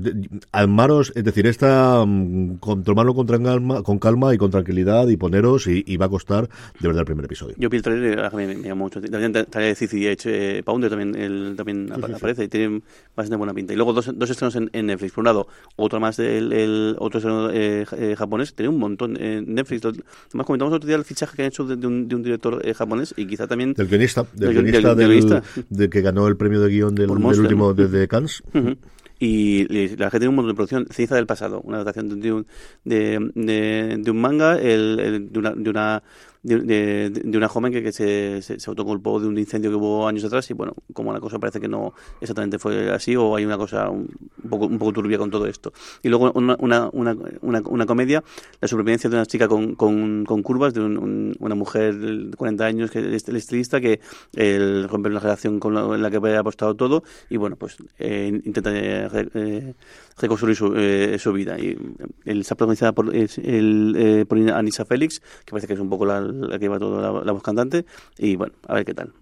armaros, es decir, esta, mm, con, tomarlo con calma, con calma y con tranquilidad y poneros y, va a costar de verdad el primer episodio. Yo vi el trailer, me, me mucho. También trae de Cici eh, Pounder también, él, también aparece y tiene bastante buena pinta. Y luego dos, dos estrenos en, Netflix. Por un lado, otro más del el, otro estreno eh, eh, japonés. Tiene un montón en Netflix. Además, comentamos otro día el fichaje que han hecho de, un, de un, director japonés y quizá también... Del guionista, del, guionista, del, que ganó el premio de guion del, último de, de Cannes. Y, la gente tiene un montón de producción. Ceniza del pasado, una adaptación de un, de, de, un manga, el, de, una, de una de, de, una joven que, que se, se, autoculpó de un incendio que hubo años atrás y bueno, como la cosa parece que no exactamente fue así o hay una cosa un, poco, un poco turbia con todo esto. Y luego una, una, una, una, comedia, la supervivencia de una chica con, con, con curvas, de una mujer de 40 años que el estilista que el romper una relación con la, en la que había apostado todo y bueno, pues eh, intenta eh, reconstruir su, eh, su vida. Y él está protagonizada por, el, eh, por Anissa Félix, que parece que es un poco la, la que lleva toda la, voz cantante. Y bueno, a ver qué tal.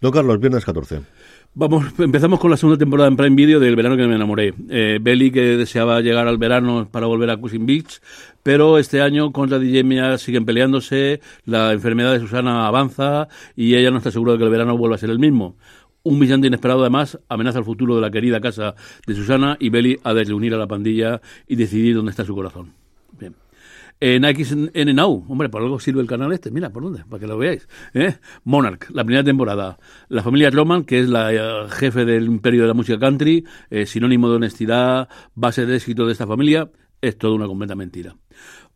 Don Carlos, viernes 14. Vamos, empezamos con la segunda temporada en Prime Video del verano que me enamoré. Eh, Belly que deseaba llegar al verano para volver a Cousin Beach, pero este año contra DJ siguen peleándose, la enfermedad de Susana avanza y ella no está segura de que el verano vuelva a ser el mismo. Un villante inesperado, además, amenaza el futuro de la querida casa de Susana y Belly ha de reunir a la pandilla y decidir dónde está su corazón. Bien. En Now, hombre, por algo sirve el canal este, mira, ¿por dónde? Para que lo veáis. ¿eh? Monarch, la primera temporada. La familia Roman, que es la eh, jefe del imperio de la música country, eh, sinónimo de honestidad, base de éxito de esta familia, es toda una completa mentira.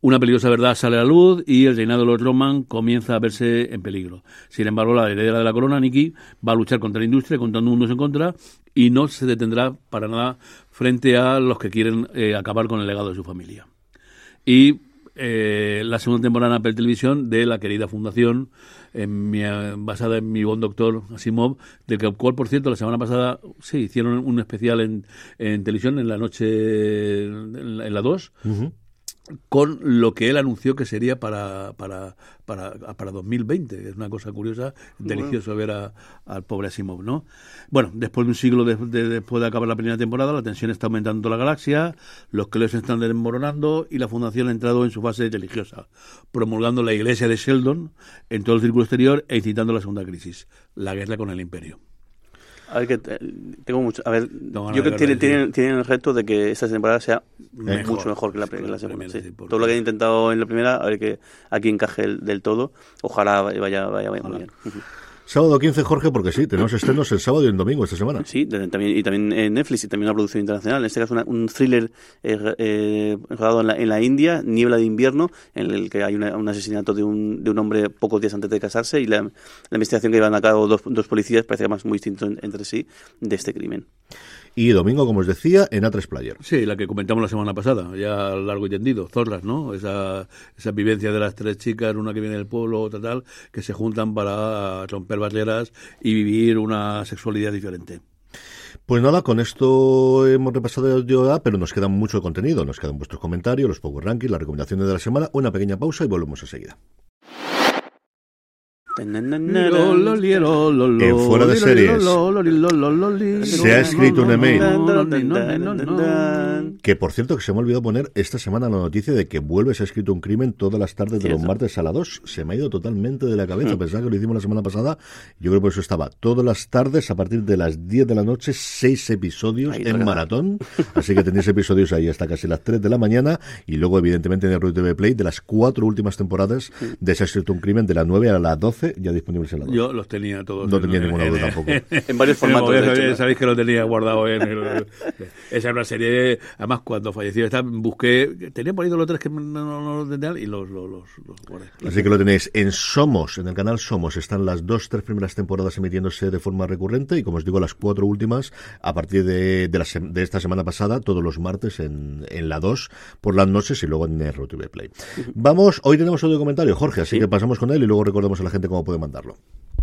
Una peligrosa verdad sale a la luz y el reinado de los Roman comienza a verse en peligro. Sin embargo, la heredera de la corona, Nikki, va a luchar contra la industria, contando mundos en contra, y no se detendrá para nada frente a los que quieren eh, acabar con el legado de su familia. Y eh, la segunda temporada en Apple Televisión de la querida fundación en mi, basada en mi buen doctor Asimov, del que, cual, por cierto, la semana pasada sí hicieron un especial en, en televisión en la noche en la, 2 con lo que él anunció que sería para, para, para, para 2020. Es una cosa curiosa, delicioso ver a, al pobre Asimov, ¿no? Bueno, después de un siglo de, después de acabar la primera temporada, la tensión está aumentando en la galaxia, los que se están desmoronando y la Fundación ha entrado en su fase religiosa, promulgando la iglesia de Sheldon en todo el círculo exterior e incitando la segunda crisis, la guerra con el imperio. A ver, que tengo mucho. A ver, yo creo que tienen, tienen, el reto de que esta temporada sea mucho mejor que la, la segunda. Todo lo que han intentado en la primera, a ver que aquí encaje del todo. Ojalá vaya, vaya, vaya muy bien. Sábado 15, Jorge, porque sí, tenemos estrenos el sábado y el domingo esta semana. Sí, también, y también en Netflix y también una producción internacional. En este caso, un thriller eh, eh, en la, en la, India, Niebla de invierno, en el que hay un asesinato de un, de un hombre pocos días antes de casarse y la, la investigación que llevan a cabo dos, dos policías parece más muy distinto entre sí de este crimen. Y domingo, como os decía, en A3 Player. Sí, la que comentamos la semana pasada, ya largo y tendido, Zorras, ¿no? Esa, esa vivencia de las tres chicas, una que viene del pueblo, otra tal, que se juntan para romper barreras y vivir una sexualidad diferente. Pues nada, con esto hemos repasado el pero nos queda mucho contenido. Nos quedan vuestros comentarios, los Power Rankings, las recomendaciones de la semana, una pequeña pausa y volvemos enseguida. En fuera de series se ha escrito un email que por cierto que se me ha olvidado poner esta semana la noticia de que vuelve se ha escrito un crimen todas las tardes de los martes a las 2 se me ha ido totalmente de la cabeza pensaba que lo hicimos la semana pasada yo creo que eso estaba todas las tardes a partir de las 10 de la noche seis episodios en maratón así que tenéis episodios ahí hasta casi las 3 de la mañana y luego evidentemente en el TV Play de las cuatro últimas temporadas de se ha escrito un crimen de las 9 a las 12 ya disponibles en la Yo los tenía todos. No tenía ninguno tampoco. en varios formatos. Sabéis que lo tenía guardado en el, Esa era una serie. Además, cuando falleció, esta, busqué. Tenía por ahí los tres que no, no, no tenían y los, los, los, Así que lo tenéis en Somos, en el canal Somos. Están las dos, tres primeras temporadas emitiéndose de forma recurrente y, como os digo, las cuatro últimas a partir de, de, la, de esta semana pasada, todos los martes en, en la 2 por las noches y luego en RTV Play. Vamos, hoy tenemos otro comentario, Jorge, así que pasamos con él y luego recordamos a la gente cómo mandarlo.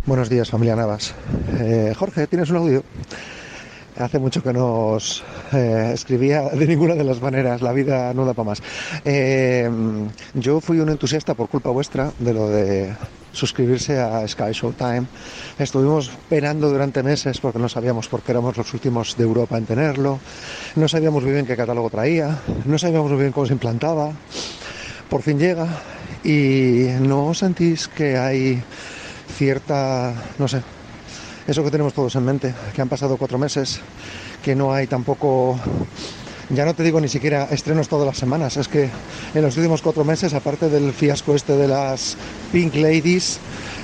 Buenos días, familia Navas. Eh, Jorge, ¿tienes un audio? Hace mucho que no os eh, escribía de ninguna de las maneras, la vida no da para más. Eh, yo fui un entusiasta por culpa vuestra de lo de suscribirse a Sky Showtime. Estuvimos penando durante meses porque no sabíamos por qué éramos los últimos de Europa en tenerlo, no sabíamos muy bien qué catálogo traía, no sabíamos muy bien cómo se implantaba. Por fin llega y no sentís que hay cierta, no sé, eso que tenemos todos en mente, que han pasado cuatro meses, que no hay tampoco, ya no te digo ni siquiera estrenos todas las semanas, es que en los últimos cuatro meses, aparte del fiasco este de las Pink Ladies,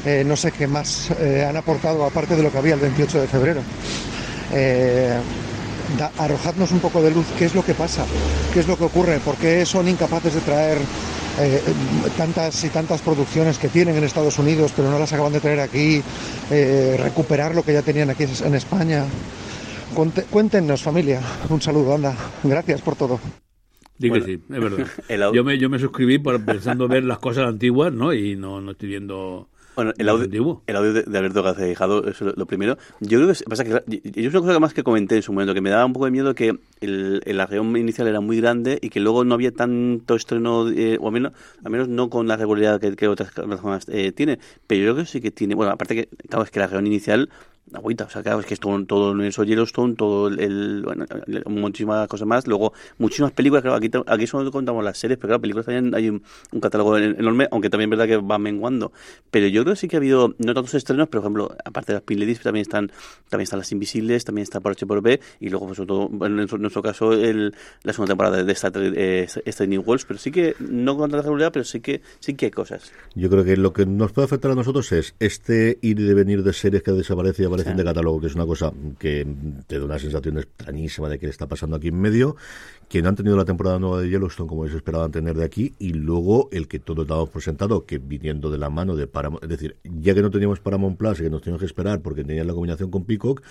eh, no sé qué más eh, han aportado aparte de lo que había el 28 de febrero. Eh, arrojadnos un poco de luz, qué es lo que pasa, qué es lo que ocurre, por qué son incapaces de traer eh, tantas y tantas producciones que tienen en Estados Unidos, pero no las acaban de traer aquí, eh, recuperar lo que ya tenían aquí en España. Cuéntenos, familia. Un saludo, anda. Gracias por todo. Digo sí, es verdad. yo, me, yo me suscribí pensando ver las cosas antiguas, ¿no? Y no, no estoy viendo bueno, el audio, el audio de, Alberto García Hijado es lo primero. Yo creo que pasa que yo es una cosa más que comenté en su momento, que me daba un poco de miedo que el, el arreón inicial era muy grande y que luego no había tanto estreno, eh, o al menos, al menos no con la regularidad que, otras personas eh, tiene. Pero yo creo que sí que tiene, bueno, aparte que, claro, es que el arreón inicial agüita, o sea, claro, es que es todo, todo el universo Yellowstone, todo el, bueno, muchísimas cosas más, luego muchísimas películas, claro, aquí, aquí solo contamos las series, pero claro, películas también hay un, catálogo enorme, aunque también es verdad que va menguando, pero yo creo que sí que ha habido, no tantos estrenos, pero por ejemplo, aparte de las Pin Ladies, también están, también están las Invisibles, también está por H por B, y luego, pues, sobre todo, en nuestro, caso, el, la segunda temporada de esta, eh, este New Worlds, pero sí que, no con tanta regularidad, pero sí que, sí que hay cosas. Yo creo que lo que nos puede afectar a nosotros es este ir y devenir de series que desaparece y aparecen de catálogo, que es una cosa que te da una sensación extrañísima de que está pasando aquí en medio, que no han tenido la temporada nueva de Yellowstone como ellos esperaban tener de aquí, y luego el que todos damos presentado, que viniendo de la mano de es decir, ya que no teníamos Paramount Plus y que nos teníamos que esperar porque tenían la combinación con Peacock,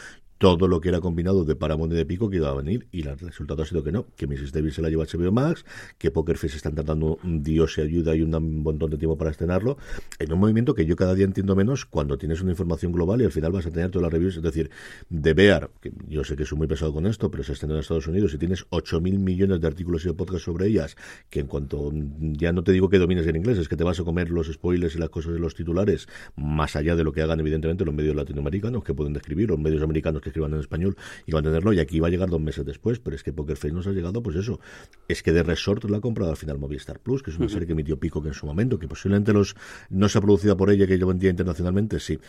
todo lo que era combinado de Paramount y de que iba a venir y el resultado ha sido que no, que Mrs. Davis se la lleva HBO Max, que Poker Face están tratando Dios y ayuda y un montón de tiempo para estrenarlo, en un movimiento que yo cada día entiendo menos cuando tienes una información global y al final vas a tener todas las reviews, es decir, de Bear, que yo sé que soy muy pesado con esto, pero se estrenó en Estados Unidos y tienes 8.000 millones de artículos y de podcast sobre ellas, que en cuanto ya no te digo que domines el inglés, es que te vas a comer los spoilers y las cosas de los titulares, más allá de lo que hagan evidentemente los medios latinoamericanos que pueden describir, los medios americanos que escriban en español y van a tenerlo, y aquí va a llegar dos meses después, pero es que Poker Face nos ha llegado, pues eso, es que de Resort lo ha comprado al final Movistar Plus, que es una serie que emitió Pico que en su momento, que posiblemente los no se ha producido por ella, que yo vendía internacionalmente, sí.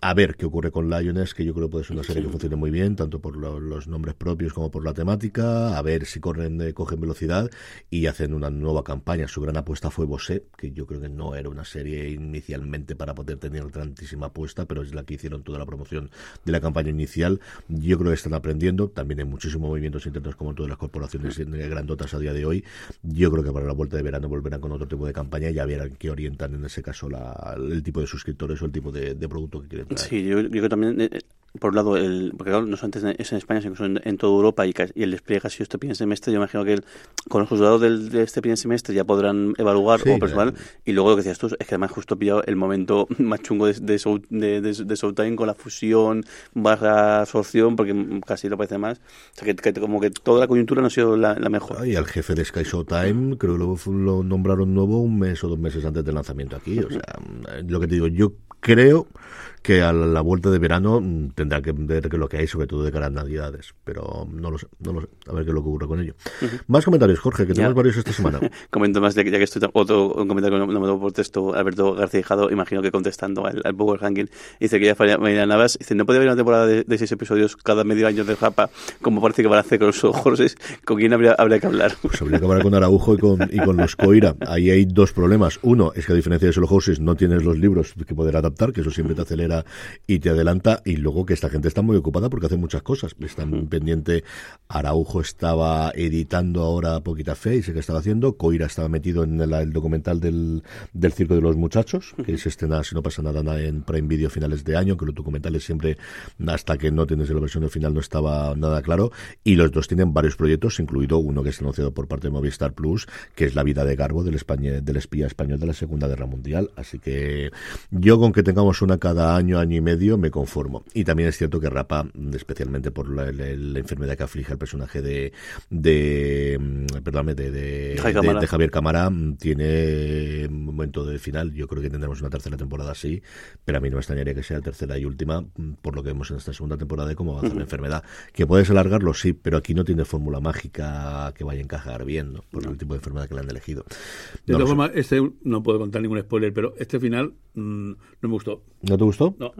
A ver qué ocurre con Lioness, que yo creo que puede ser una serie que funcione muy bien, tanto por los nombres propios como por la temática, a ver si corren, eh, cogen velocidad y hacen una nueva campaña. Su gran apuesta fue Bosé, que yo creo que no era una serie inicialmente para poder tener grandísima apuesta, pero es la que hicieron toda la promoción de la campaña inicial. Yo creo que están aprendiendo, también hay muchísimos movimientos internos como todas las corporaciones grandotas a día de hoy. Yo creo que para la vuelta de verano volverán con otro tipo de campaña y ya verán qué orientan en ese caso el tipo de suscriptores o el tipo de, producto que quieren traer. Sí, yo, creo que también eh, por un lado, el, porque claro, no solamente es en España, sino en, en toda Europa y, y, el despliegue ha sido este primer semestre. Yo imagino que con los juzgados del, de este primer semestre ya podrán evaluar como personal. Y luego lo que decías tú es que además justo pillado el momento más chungo de, de, de, de, Showtime con la fusión, baja absorción, porque casi lo parece más. O sea, que, como que toda la coyuntura no ha sido la, mejor. y al jefe de Sky Showtime, creo que lo, lo nombraron nuevo un mes o dos meses antes del lanzamiento aquí. O sea, lo que te digo, yo creo que a la vuelta de verano mm, tendrá que ver lo que hay, sobre todo de cara a Navidades. Pero no lo sé, no lo sé. A ver qué es lo que ocurre con ello. Más comentarios, Jorge, que tenemos varios esta semana. Comento más, ya que, estoy otro un comentario que no, me lo por texto, Alberto García Hijado, imagino que contestando al, Power Ranking, dice que ya María Navas, dice, no puede haber una temporada de, seis episodios cada medio año de Japa, como parece que van a hacer con los ojos, ¿con quién habría, habría que hablar? Pues habría que hablar con Araujo y con, y con los Coira. Ahí hay dos problemas. Uno, es que a diferencia de solo Houses, no tienes los libros que poder adaptar, que eso siempre te acelera y te adelanta y luego que esta gente está muy ocupada porque hace muchas cosas. Están muy pendiente. Araujo estaba editando ahora Poquita Fe y sé que estaba haciendo. Coira estaba metido en el, documental del, del Circo de los Muchachos, que se estrena, si no pasa nada, en Prime Video finales de año, que los documentales siempre, hasta que no tienes la versión final, no estaba nada claro. Y los dos tienen varios proyectos, incluido uno que es anunciado por parte de Movistar Plus, que es la vida de Garbo del, España, del espía español de la Segunda Guerra Mundial. Así que yo con que tengamos una cada año, año y medio, me conformo. Y también es cierto que Rapa, especialmente por la, enfermedad que aflige al personaje de, de mm, perdóname, de, de, Javier Cámara, mm, tiene un momento de final. Yo creo que tendremos una tercera temporada así, pero a mí no me extrañaría que sea tercera y última, mm, por lo que vemos en esta segunda temporada de cómo va a la enfermedad. Que puedes alargarlo, sí, pero aquí no tiene fórmula mágica que vaya a encajar bien, ¿no? por el tipo de enfermedad que le han elegido. De todas formas, este no puedo contar ningún spoiler, pero este final no me gustó. ¿No te gustó? No.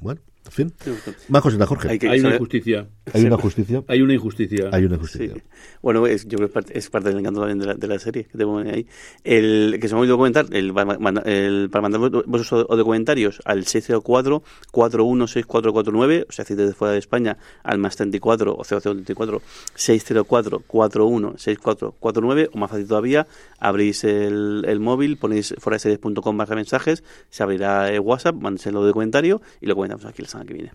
Bueno, en fin. Más cositas, Jorge. Hay, una injusticia. ¿Hay una justicia? Hay una injusticia. Hay una injusticia. Bueno, es, yo creo que es parte, del encanto también de la, de la serie que tengo ahí. El que se me ha olvidado comentar, el, el, para mandar vosotros o de comentarios al 604-416449, o sea, si desde fuera de España, al más 34 o 0034 604-416449, o más fácil todavía, abrís el, el móvil, ponéis foraseries.com barra mensajes, se abrirá el WhatsApp, mándenselo de comentario y lo comentamos aquí la semana que viene.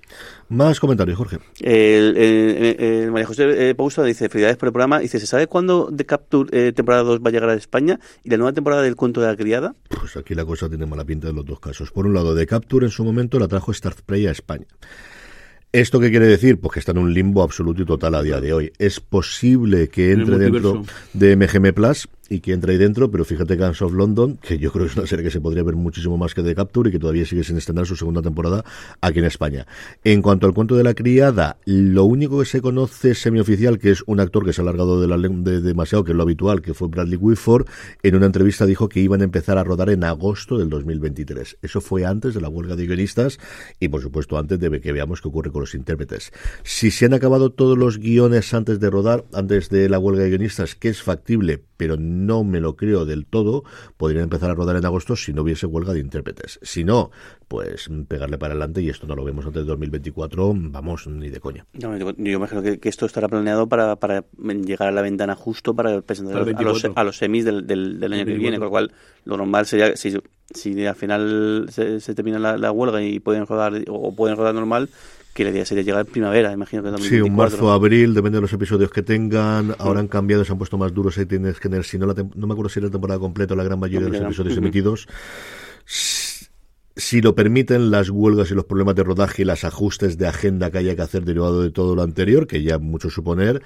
Más comentarios, Jorge. El, el, María José eh, Pausto dice, felicidades por el programa. Dice, ¿se sabe cuándo The Capture eh, temporada 2 va a llegar a España? ¿Y la nueva temporada del cuento de la criada? Pues aquí la cosa tiene mala pinta de los dos casos. Por un lado, The Capture en su momento la trajo Star Play a España. ¿Esto qué quiere decir? Pues que está en un limbo absoluto y total a día de hoy. Es posible que entre dentro de MGM Plus y que entra ahí dentro, pero fíjate Guns of London, que yo creo que es una serie que se podría ver muchísimo más que de Capture y que todavía sigue sin estrenar su segunda temporada aquí en España. En cuanto al cuento de la criada, lo único que se conoce semioficial, que es un actor que se ha alargado de, la, de demasiado, que es lo habitual, que fue Bradley Whitford, en una entrevista dijo que iban a empezar a rodar en agosto del 2023. Eso fue antes de la huelga de guionistas y, por supuesto, antes de que veamos qué ocurre con los intérpretes. Si se han acabado todos los guiones antes de rodar, antes de la huelga de guionistas, que es factible, pero no me lo creo del todo, podrían empezar a rodar en agosto si no hubiese huelga de intérpretes. Si no, pues pegarle para adelante y esto no lo vemos antes de 2024, vamos, ni de coña. yo, imagino que, esto estará planeado para, para, llegar a la ventana justo para presentar a, los, a los semis del, del, año que viene, con lo cual lo normal sería, si, si al final se, termina la, huelga y pueden rodar o pueden rodar normal, que la idea sería llegar en primavera, imagino que en Sí, un 2024. marzo, abril, depende de los episodios que tengan. Ahora han cambiado, se han puesto más duros. Ahí tienes que tener, si no, la tem- no me acuerdo si era la temporada completa o la gran mayoría de los episodios emitidos. Si lo permiten las huelgas y los problemas de rodaje y los ajustes de agenda que haya que hacer derivado de todo lo anterior, que ya mucho suponer,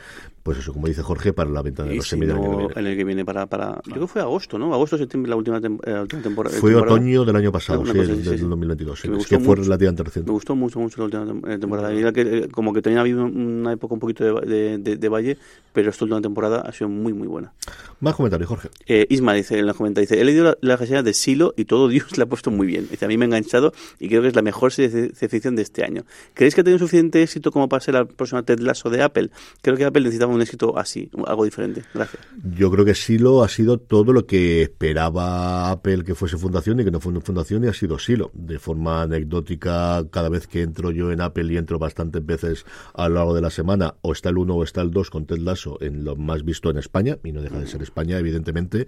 pues eso, como dice Jorge, para la ventana de los si semi del año que no, en el que viene para, para yo creo que fue agosto, ¿no? Agosto, septiembre, la última, tem- eh, la última Fue temporada. otoño del año pasado, sí, cosa sí, del sí. 2022. sí. Que me gustó que fue mucho. relativamente Me reciente. gustó mucho, mucho la última eh, temporada. Y que, eh, como que ha habido una época un poquito de, de, de- de valle, pero esta última temporada ha sido muy, muy buena. Más comentarios, Jorge. Eh, Isma dice en los comentarios, dice, he leído la, la reseña de Silo y todo Dios le ha puesto muy bien. Dice, a mí me ha enganchado y creo que es la mejor serie de ficción de este año. ¿Creéis que ha tenido suficiente éxito como para ser la próxima Ted Lasso de Apple? Creo que Apple necesitaba un éxito así, algo diferente. Gracias. Yo creo que Silo ha sido todo lo que esperaba Apple que fuese fundación y que no fue una fundación y ha sido Silo. De forma anecdótica, cada vez que entro yo en Apple y entro bastantes veces a lo largo de la semana, o está el 1 o está el 2 con Ted Lasso en lo más visto en España, y no deja de ser España, evidentemente.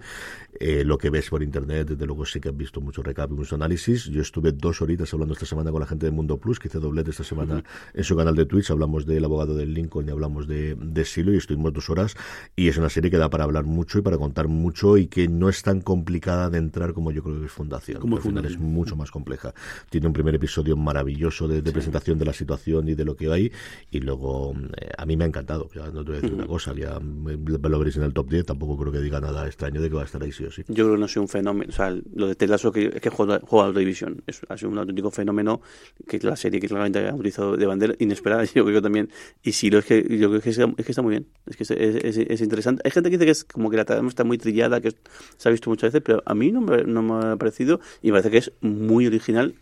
Eh, lo que ves por internet, desde luego sí que has visto mucho recap y mucho análisis. Yo estuve dos horitas hablando esta semana con la gente de Mundo Plus, que hice doblete esta semana en su canal de Twitch. Hablamos del abogado del Lincoln y hablamos de, de Silo y estuvimos dos horas. Y es una serie que da para hablar mucho y para contar mucho y que no es tan complicada de entrar como yo creo que es Fundación. Como final es Fundación. mucho más compleja. Tiene un primer episodio maravilloso de, de presentación de la situación y de lo que hay. Y luego, eh, a mí me ha encantado. Ya no te voy a decir una cosa, ya me, me lo veréis en el top 10. Tampoco creo que diga nada extraño de que va a estar ahí sí o sí. Yo creo que no soy un fenómeno. O sea, lo de Ted Lasso que, es que juega, juega a la televisión. Es, ha sido un auténtico fenómeno que la serie que claramente ha utilizado de bandera inesperada. Yo creo que también. Y sí, lo es que yo creo que es, es que está muy bien. Es que es, es- es interesante. Hay gente que dice que es como que la trama está muy trillada, que se ha visto muchas veces, pero a mí no me, no me ha parecido y me parece que es muy original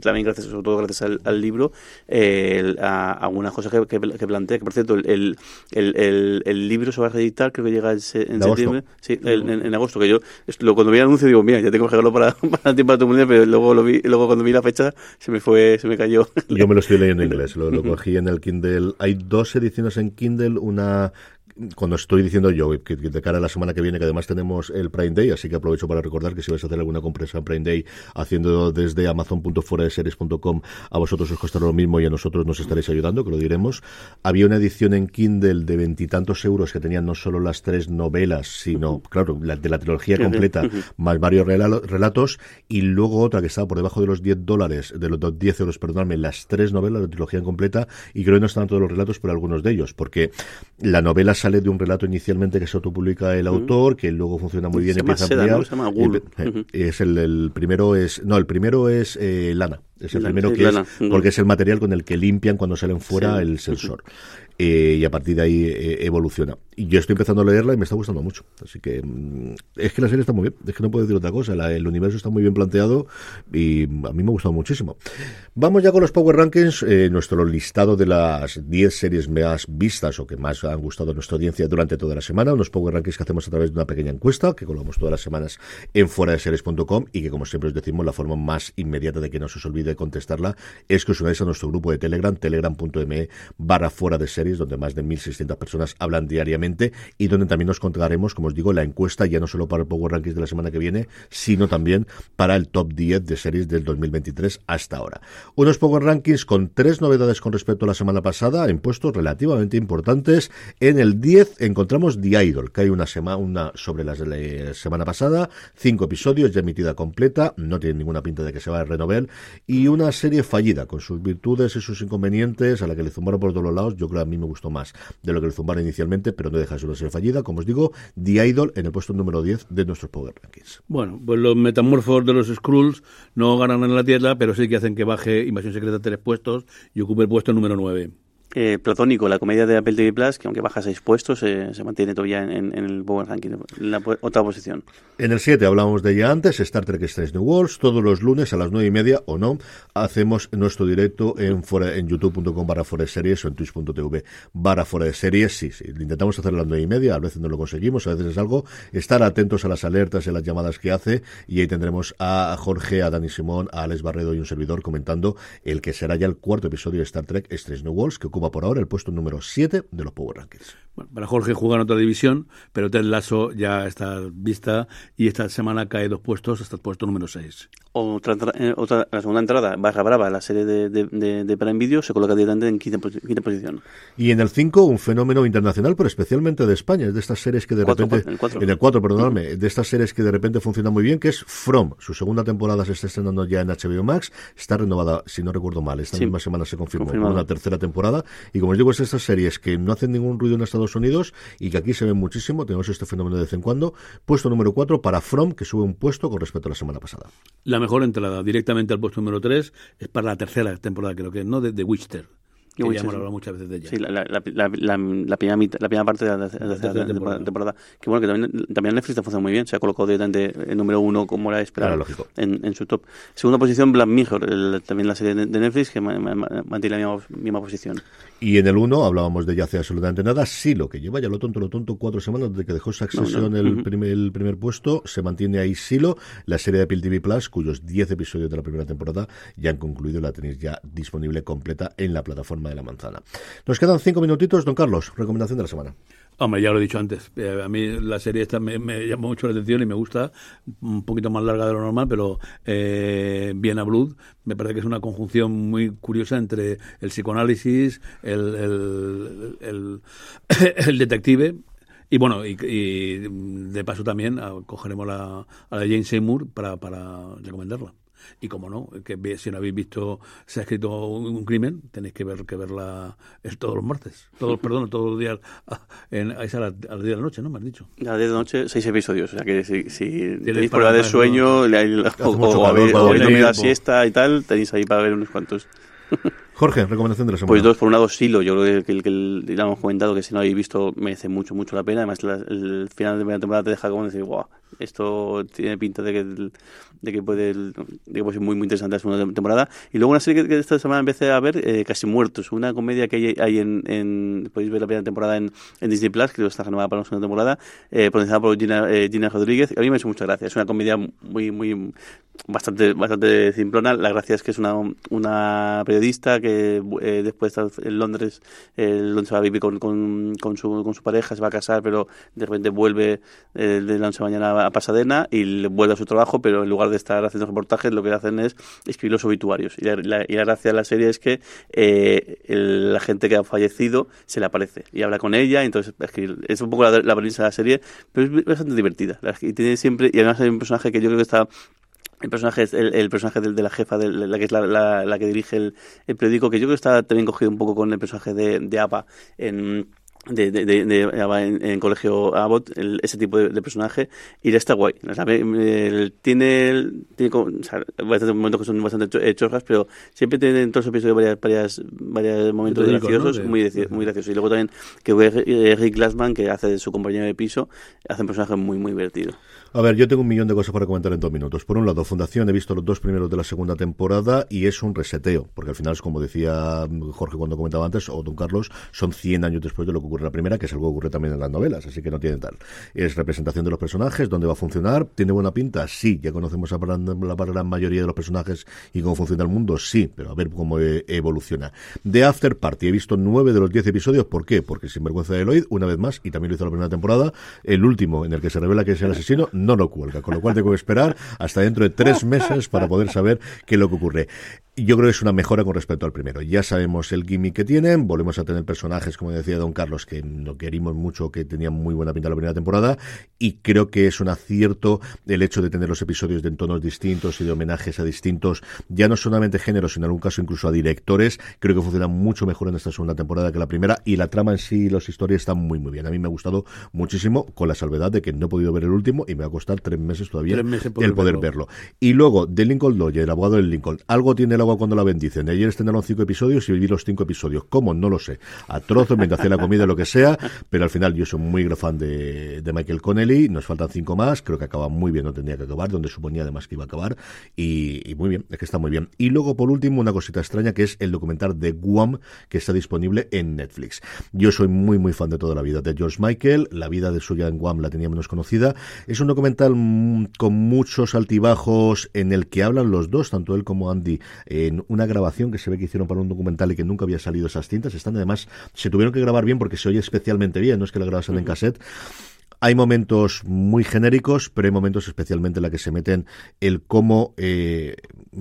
también gracias, sobre todo gracias al, al libro, eh, a, algunas cosas que, que, que plantea, que por cierto, el, el, el, libro se va a reeditar, creo que llega en, en septiembre, sí, el- en, en agosto, que yo lo, cuando vi el anuncio digo, mira, ya tengo que dejarlo para, para de tu mundial, pero luego lo vi, luego cuando vi la fecha se me fue, se me cayó. Yo me lo estoy leyendo en inglés, lo, lo cogí en el Kindle. Hay dos ediciones en Kindle, una cuando estoy diciendo yo que, que de cara a la semana que viene, que además tenemos el Prime Day, así que aprovecho para recordar que si vais a hacer alguna compresa en Prime Day haciendo desde amazon.foradeseries.com, a vosotros os costará lo mismo y a nosotros nos estaréis ayudando, que lo diremos. Había una edición en Kindle de veintitantos euros que tenían no solo las tres novelas, sino, claro, la, de la trilogía completa, más varios relatos, y luego otra que estaba por debajo de los 10 dólares, de los 10 euros, perdonadme, las tres novelas, la trilogía completa, y creo que no están todos los relatos, pero algunos de ellos, porque la novela sale de un relato inicialmente que se autopublica el autor, que luego funciona muy bien, Se empieza a Seda, ampliar. ¿no? Se llama Gul. y empe- Ujú. Es el, el primero es, no, el primero es eh, Lana. Es el Lana, primero que Lana. es, porque es el material con el que limpian cuando salen fuera Sí. el sensor. Eh, y a partir de ahí eh, evoluciona. Yo estoy empezando a leerla y me está gustando mucho. Así que mm, es que la serie está muy bien. Es que no puedo decir otra cosa. El universo está muy bien planteado y a mí me ha gustado muchísimo. Vamos ya con los Power Rankings. eh, nuestro listado de las 10 series más vistas o que más han gustado a nuestra audiencia durante toda la semana. Unos Power Rankings que hacemos a través de una pequeña encuesta que colgamos todas las semanas en fuera de series.com y que, como siempre os decimos, la forma más inmediata de que no se os olvide contestarla es que os unáis a nuestro grupo de Telegram, telegram.me barra fuera de series, donde más de 1.600 personas hablan diariamente y donde también nos contaremos, como os digo, la encuesta ya no solo para el Power Rankings de la semana que viene, sino también para el top 10 de series del 2023 hasta ahora. Unos Power Rankings con tres novedades con respecto a la semana pasada, en puestos relativamente importantes. En el 10 encontramos The Idol, que hay una, semana una sobre la la semana pasada, cinco episodios ya emitida completa, no tiene ninguna pinta de que se va a renovar, y una serie fallida, con sus virtudes y sus inconvenientes, a la que le zumbaron por todos los lados, yo creo que a mí me gustó más de lo que le zumbaron inicialmente, pero no deja de ser fallida, como os digo, The Idol en el puesto número 10 de nuestros Power Rankings. Bueno, pues los metamorfos de los Skrulls no ganan en la Tierra, pero sí que hacen que baje Invasión Secreta tres puestos y ocupe el puesto número nueve. Eh, Platónico, la comedia de Apple TV Plus, que aunque baja seis puestos, eh, se mantiene todavía en, el Power Ranking, en la otra posición. En el 7 hablamos de ella antes, Star Trek Strange New Worlds, todos los lunes a las 9 y media o no, hacemos nuestro directo en, en youtube.com barra fuera de series o en twitch.tv barra fuera de series, sí, sí, intentamos hacer a las 9 y media, a veces no lo conseguimos, a veces es algo, estar atentos a las alertas y a las llamadas que hace y ahí tendremos a Jorge, a Dani Simón, a Alex Barredo y un servidor comentando el que será ya el cuarto episodio de Star Trek Strange New Worlds, que ocupa por ahora el puesto número 7 de los Power Rankings. Bueno, para Jorge juega en otra división, pero Ted Lasso ya está vista y esta semana cae dos puestos hasta el puesto número 6. Otra, eh, otra, la segunda entrada, Barra Brava, la serie de, de, de, de Prime Video, se coloca directamente en quinta, quinta posición. Y en el 5, un fenómeno internacional, pero especialmente de España, es de estas series que de Cuatro, repente... en el cuatro. En el 4, perdonadme, de estas series que de repente funcionan muy bien, que es From. Su segunda temporada se está estrenando ya en HBO Max, está renovada, si no recuerdo mal, esta Sí. misma semana se confirmó, una tercera temporada. Y como os digo, es estas series que no hacen ningún ruido en Estados Unidos y que aquí se ven muchísimo, tenemos este fenómeno de vez en cuando. Puesto número 4 para From, que sube un puesto con respecto a la semana pasada. La mejor entrada directamente al puesto número 3 es para la tercera temporada, creo que, ¿no? De, de Witcher. Que ya hemos sí. hablado muchas veces de ella. Sí, la, la, la, la, la- la primera, mitad- la primera parte de la, tercera temporada. temporada. temporada. Que bueno, que también, también Netflix está funcionando muy bien. Se ha colocado directamente en número uno, como era de esperar, Claro, lógico. en, en su top. Segunda posición, Black Mirror, el- también la serie de, de Netflix, que ma- ma- ma- mantiene la misma, misma posición. Y en el 1 hablábamos de ya hace absolutamente nada. Silo, que lleva ya lo tonto, lo tonto, cuatro semanas desde que dejó Succession No, no. El, primer, el primer puesto. Se mantiene ahí Silo, la serie de Apple TV Plus, cuyos 10 episodios de la primera temporada ya han concluido la tenéis ya disponible completa en la plataforma de la manzana. Nos quedan cinco minutitos, don Carlos. Recomendación de la semana. Hombre, ya lo he dicho antes. eh, a mí la serie esta me, me llamó mucho la atención y me gusta. Un poquito más larga de lo normal, pero eh, Viena Blood me parece que es una conjunción muy curiosa entre el psicoanálisis, el, el, detective. Y bueno, y, y de paso también ah, cogeremos la, a la Jane Seymour para, para recomendarla. Y como no, que si no habéis visto, se ha escrito un, un crimen, tenéis que ver que verla es todos los martes, todos, perdón, todos los días, ah, en, a, la- a las 10 de la noche, ¿no? Me has dicho. A las 10 de la noche, seis episodios. O sea que si, si tenéis problemas de sueño o calor habéis, o dormido la siesta y tal, tenéis ahí para ver unos cuantos. Jorge, recomendación de la semana. Pues dos, por un lado Silo, yo creo que el que el- ya hemos comentado que si no habéis visto merece mucho, mucho la pena. Además, la- el final de primera temporada te deja como decir, wow, esto tiene pinta de que, de que puede de que puede ser muy, muy interesante la segunda temporada. Y luego una serie que, esta semana empecé a ver, eh, Casi Muertos, una comedia que hay, en, podéis ver la primera temporada en, Disney Plus, que está renovada para la segunda temporada, eh, protagonizada por Gina, eh, Gina Rodríguez. A mí me hecho mucha gracia, es una comedia muy, muy, bastante, bastante simplona. La gracia es que es una, una periodista que eh, después de estar en Londres, eh, Londres va a vivir con, con, con, su, con su pareja, se va a casar, pero de repente vuelve de la mañana a Pasadena y vuelve a su trabajo, pero en lugar de estar haciendo reportajes, lo que hacen es escribir los obituarios. Y la, la- y la gracia de la serie es que eh, el- la gente que ha fallecido se le aparece y habla con ella, y entonces escribir. es un poco la, la premisa de la serie, pero es bastante divertida. Y tiene siempre, y además hay un personaje que yo creo que está el personaje el, el personaje del- de, la jefa, de la, la que es la, la- la que dirige el, el periódico, que yo creo que está también cogido un poco con el personaje de, de APA en de, de, de, de en, en colegio Abbott, el- ese tipo de, personaje, y ya está guay. O sea, el- tiene, el- tiene como- o sea, momentos que son bastante eh, chorras, pero siempre tiene en todos los episodios varias, varias, varios momentos ¿no? graciosos, De- muy, graci- muy graciosos. Y luego también que eh, Rick Glassman, que hace de su compañero de piso, hace un personaje muy, muy divertido. A ver, yo tengo un millón de cosas para comentar en dos minutos. Por un lado, Fundación, he visto los dos primeros de la segunda temporada y es un reseteo, porque al final, es como decía Jorge cuando comentaba antes, o don Carlos, son 100 años después de lo que la primera, que es algo que ocurre también en las novelas, así que no tiene tal. Es representación de los personajes, dónde va a funcionar, ¿tiene buena pinta? Sí, ya conocemos a la gran mayoría de los personajes y cómo funciona el mundo, sí, pero a ver cómo eh, evoluciona. The After Party, he visto nueve de los diez episodios, ¿por qué? Porque Sinvergüenza de Lloyd, una vez más, y también lo hizo la primera temporada, el último en el que se revela que es el asesino, no lo cuelga, con lo cual tengo que esperar hasta dentro de tres meses para poder saber qué es lo que ocurre. Yo creo que es una mejora con respecto al primero. Ya sabemos el gimmick que tienen, volvemos a tener personajes, como decía Don Carlos, que no querimos mucho, que tenían muy buena pinta la primera temporada, y creo que es un acierto el hecho de tener los episodios de tonos distintos y de homenajes a distintos, ya no solamente géneros, sino en algún caso incluso a directores. Creo que funciona mucho mejor en esta segunda temporada que la primera, y la trama en sí y las historias están muy, muy bien. A mí me ha gustado muchísimo, con la salvedad de que no he podido ver el último y me va a costar tres meses todavía Tres meses poder el poder verlo. verlo. Y luego, de Lincoln Lawyer, el abogado del Lincoln. Algo tiene el cuando la bendicen. Ayer estrenaron cinco episodios y viví los cinco episodios. ¿Cómo? No lo sé. A trozos, mientras hacía la comida, lo que sea. Pero al final yo soy muy gran fan de, Michael Connelly. Nos faltan cinco más. Creo que acaba muy bien, no tendría que acabar, donde suponía además que iba a acabar. Y, y muy bien, es que está muy bien. Y luego, por último, una cosita extraña que es el documental de Guam, que está disponible en Netflix. Yo soy muy, muy fan de toda la vida de George Michael. La vida de suya en Guam la tenía menos conocida. Es un documental mm, con muchos altibajos en el que hablan los dos, tanto él como Andy, en una grabación que se ve que hicieron para un documental y que nunca había salido esas cintas. Están además, se tuvieron que grabar bien porque se oye especialmente bien, no es que la grabasen en cassette. Hay momentos muy genéricos, pero hay momentos especialmente en la que se meten el cómo eh,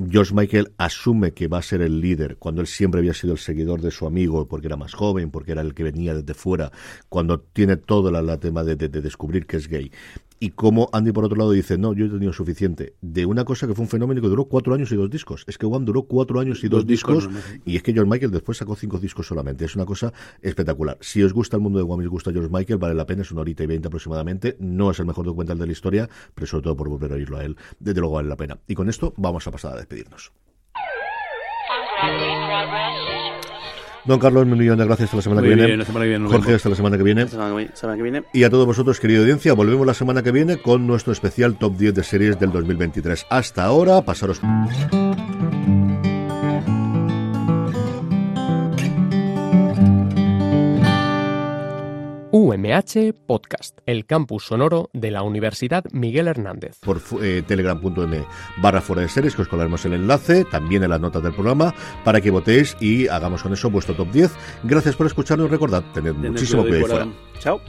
George Michael asume que va a ser el líder, cuando él siempre había sido el seguidor de su amigo, porque era más joven, porque era el que venía desde fuera, cuando tiene todo el tema de, de descubrir que es gay y como Andy por otro lado dice, no, yo he tenido suficiente de una cosa que fue un fenómeno que duró cuatro años y dos discos. Es que One duró cuatro años y dos, discos, y es que George Michael después sacó cinco discos solamente. Es una cosa espectacular. Si os gusta el mundo de One y os gusta George Michael, vale la pena, es una horita y veinte aproximadamente. No es el mejor documental de la historia, pero sobre todo por volver a oírlo a él, desde luego vale la pena. Y con esto vamos a pasar a despedirnos. Don Carlos, un millón de gracias hasta la semana, que, viene. Jorge, hasta la semana que viene. semana que viene. Y a todos vosotros, querida audiencia, volvemos la semana que viene con nuestro especial Top 10 de series del 2023. Hasta ahora, pasaros. UMH Podcast, el campus sonoro de la Universidad Miguel Hernández. Por eh, telegram.m barra fuera de series, que os colaremos el enlace, también en las notas del programa, para que votéis y hagamos con eso vuestro top 10. Gracias por escucharnos. Recordad, tened muchísimo cuidado fuera. Chao.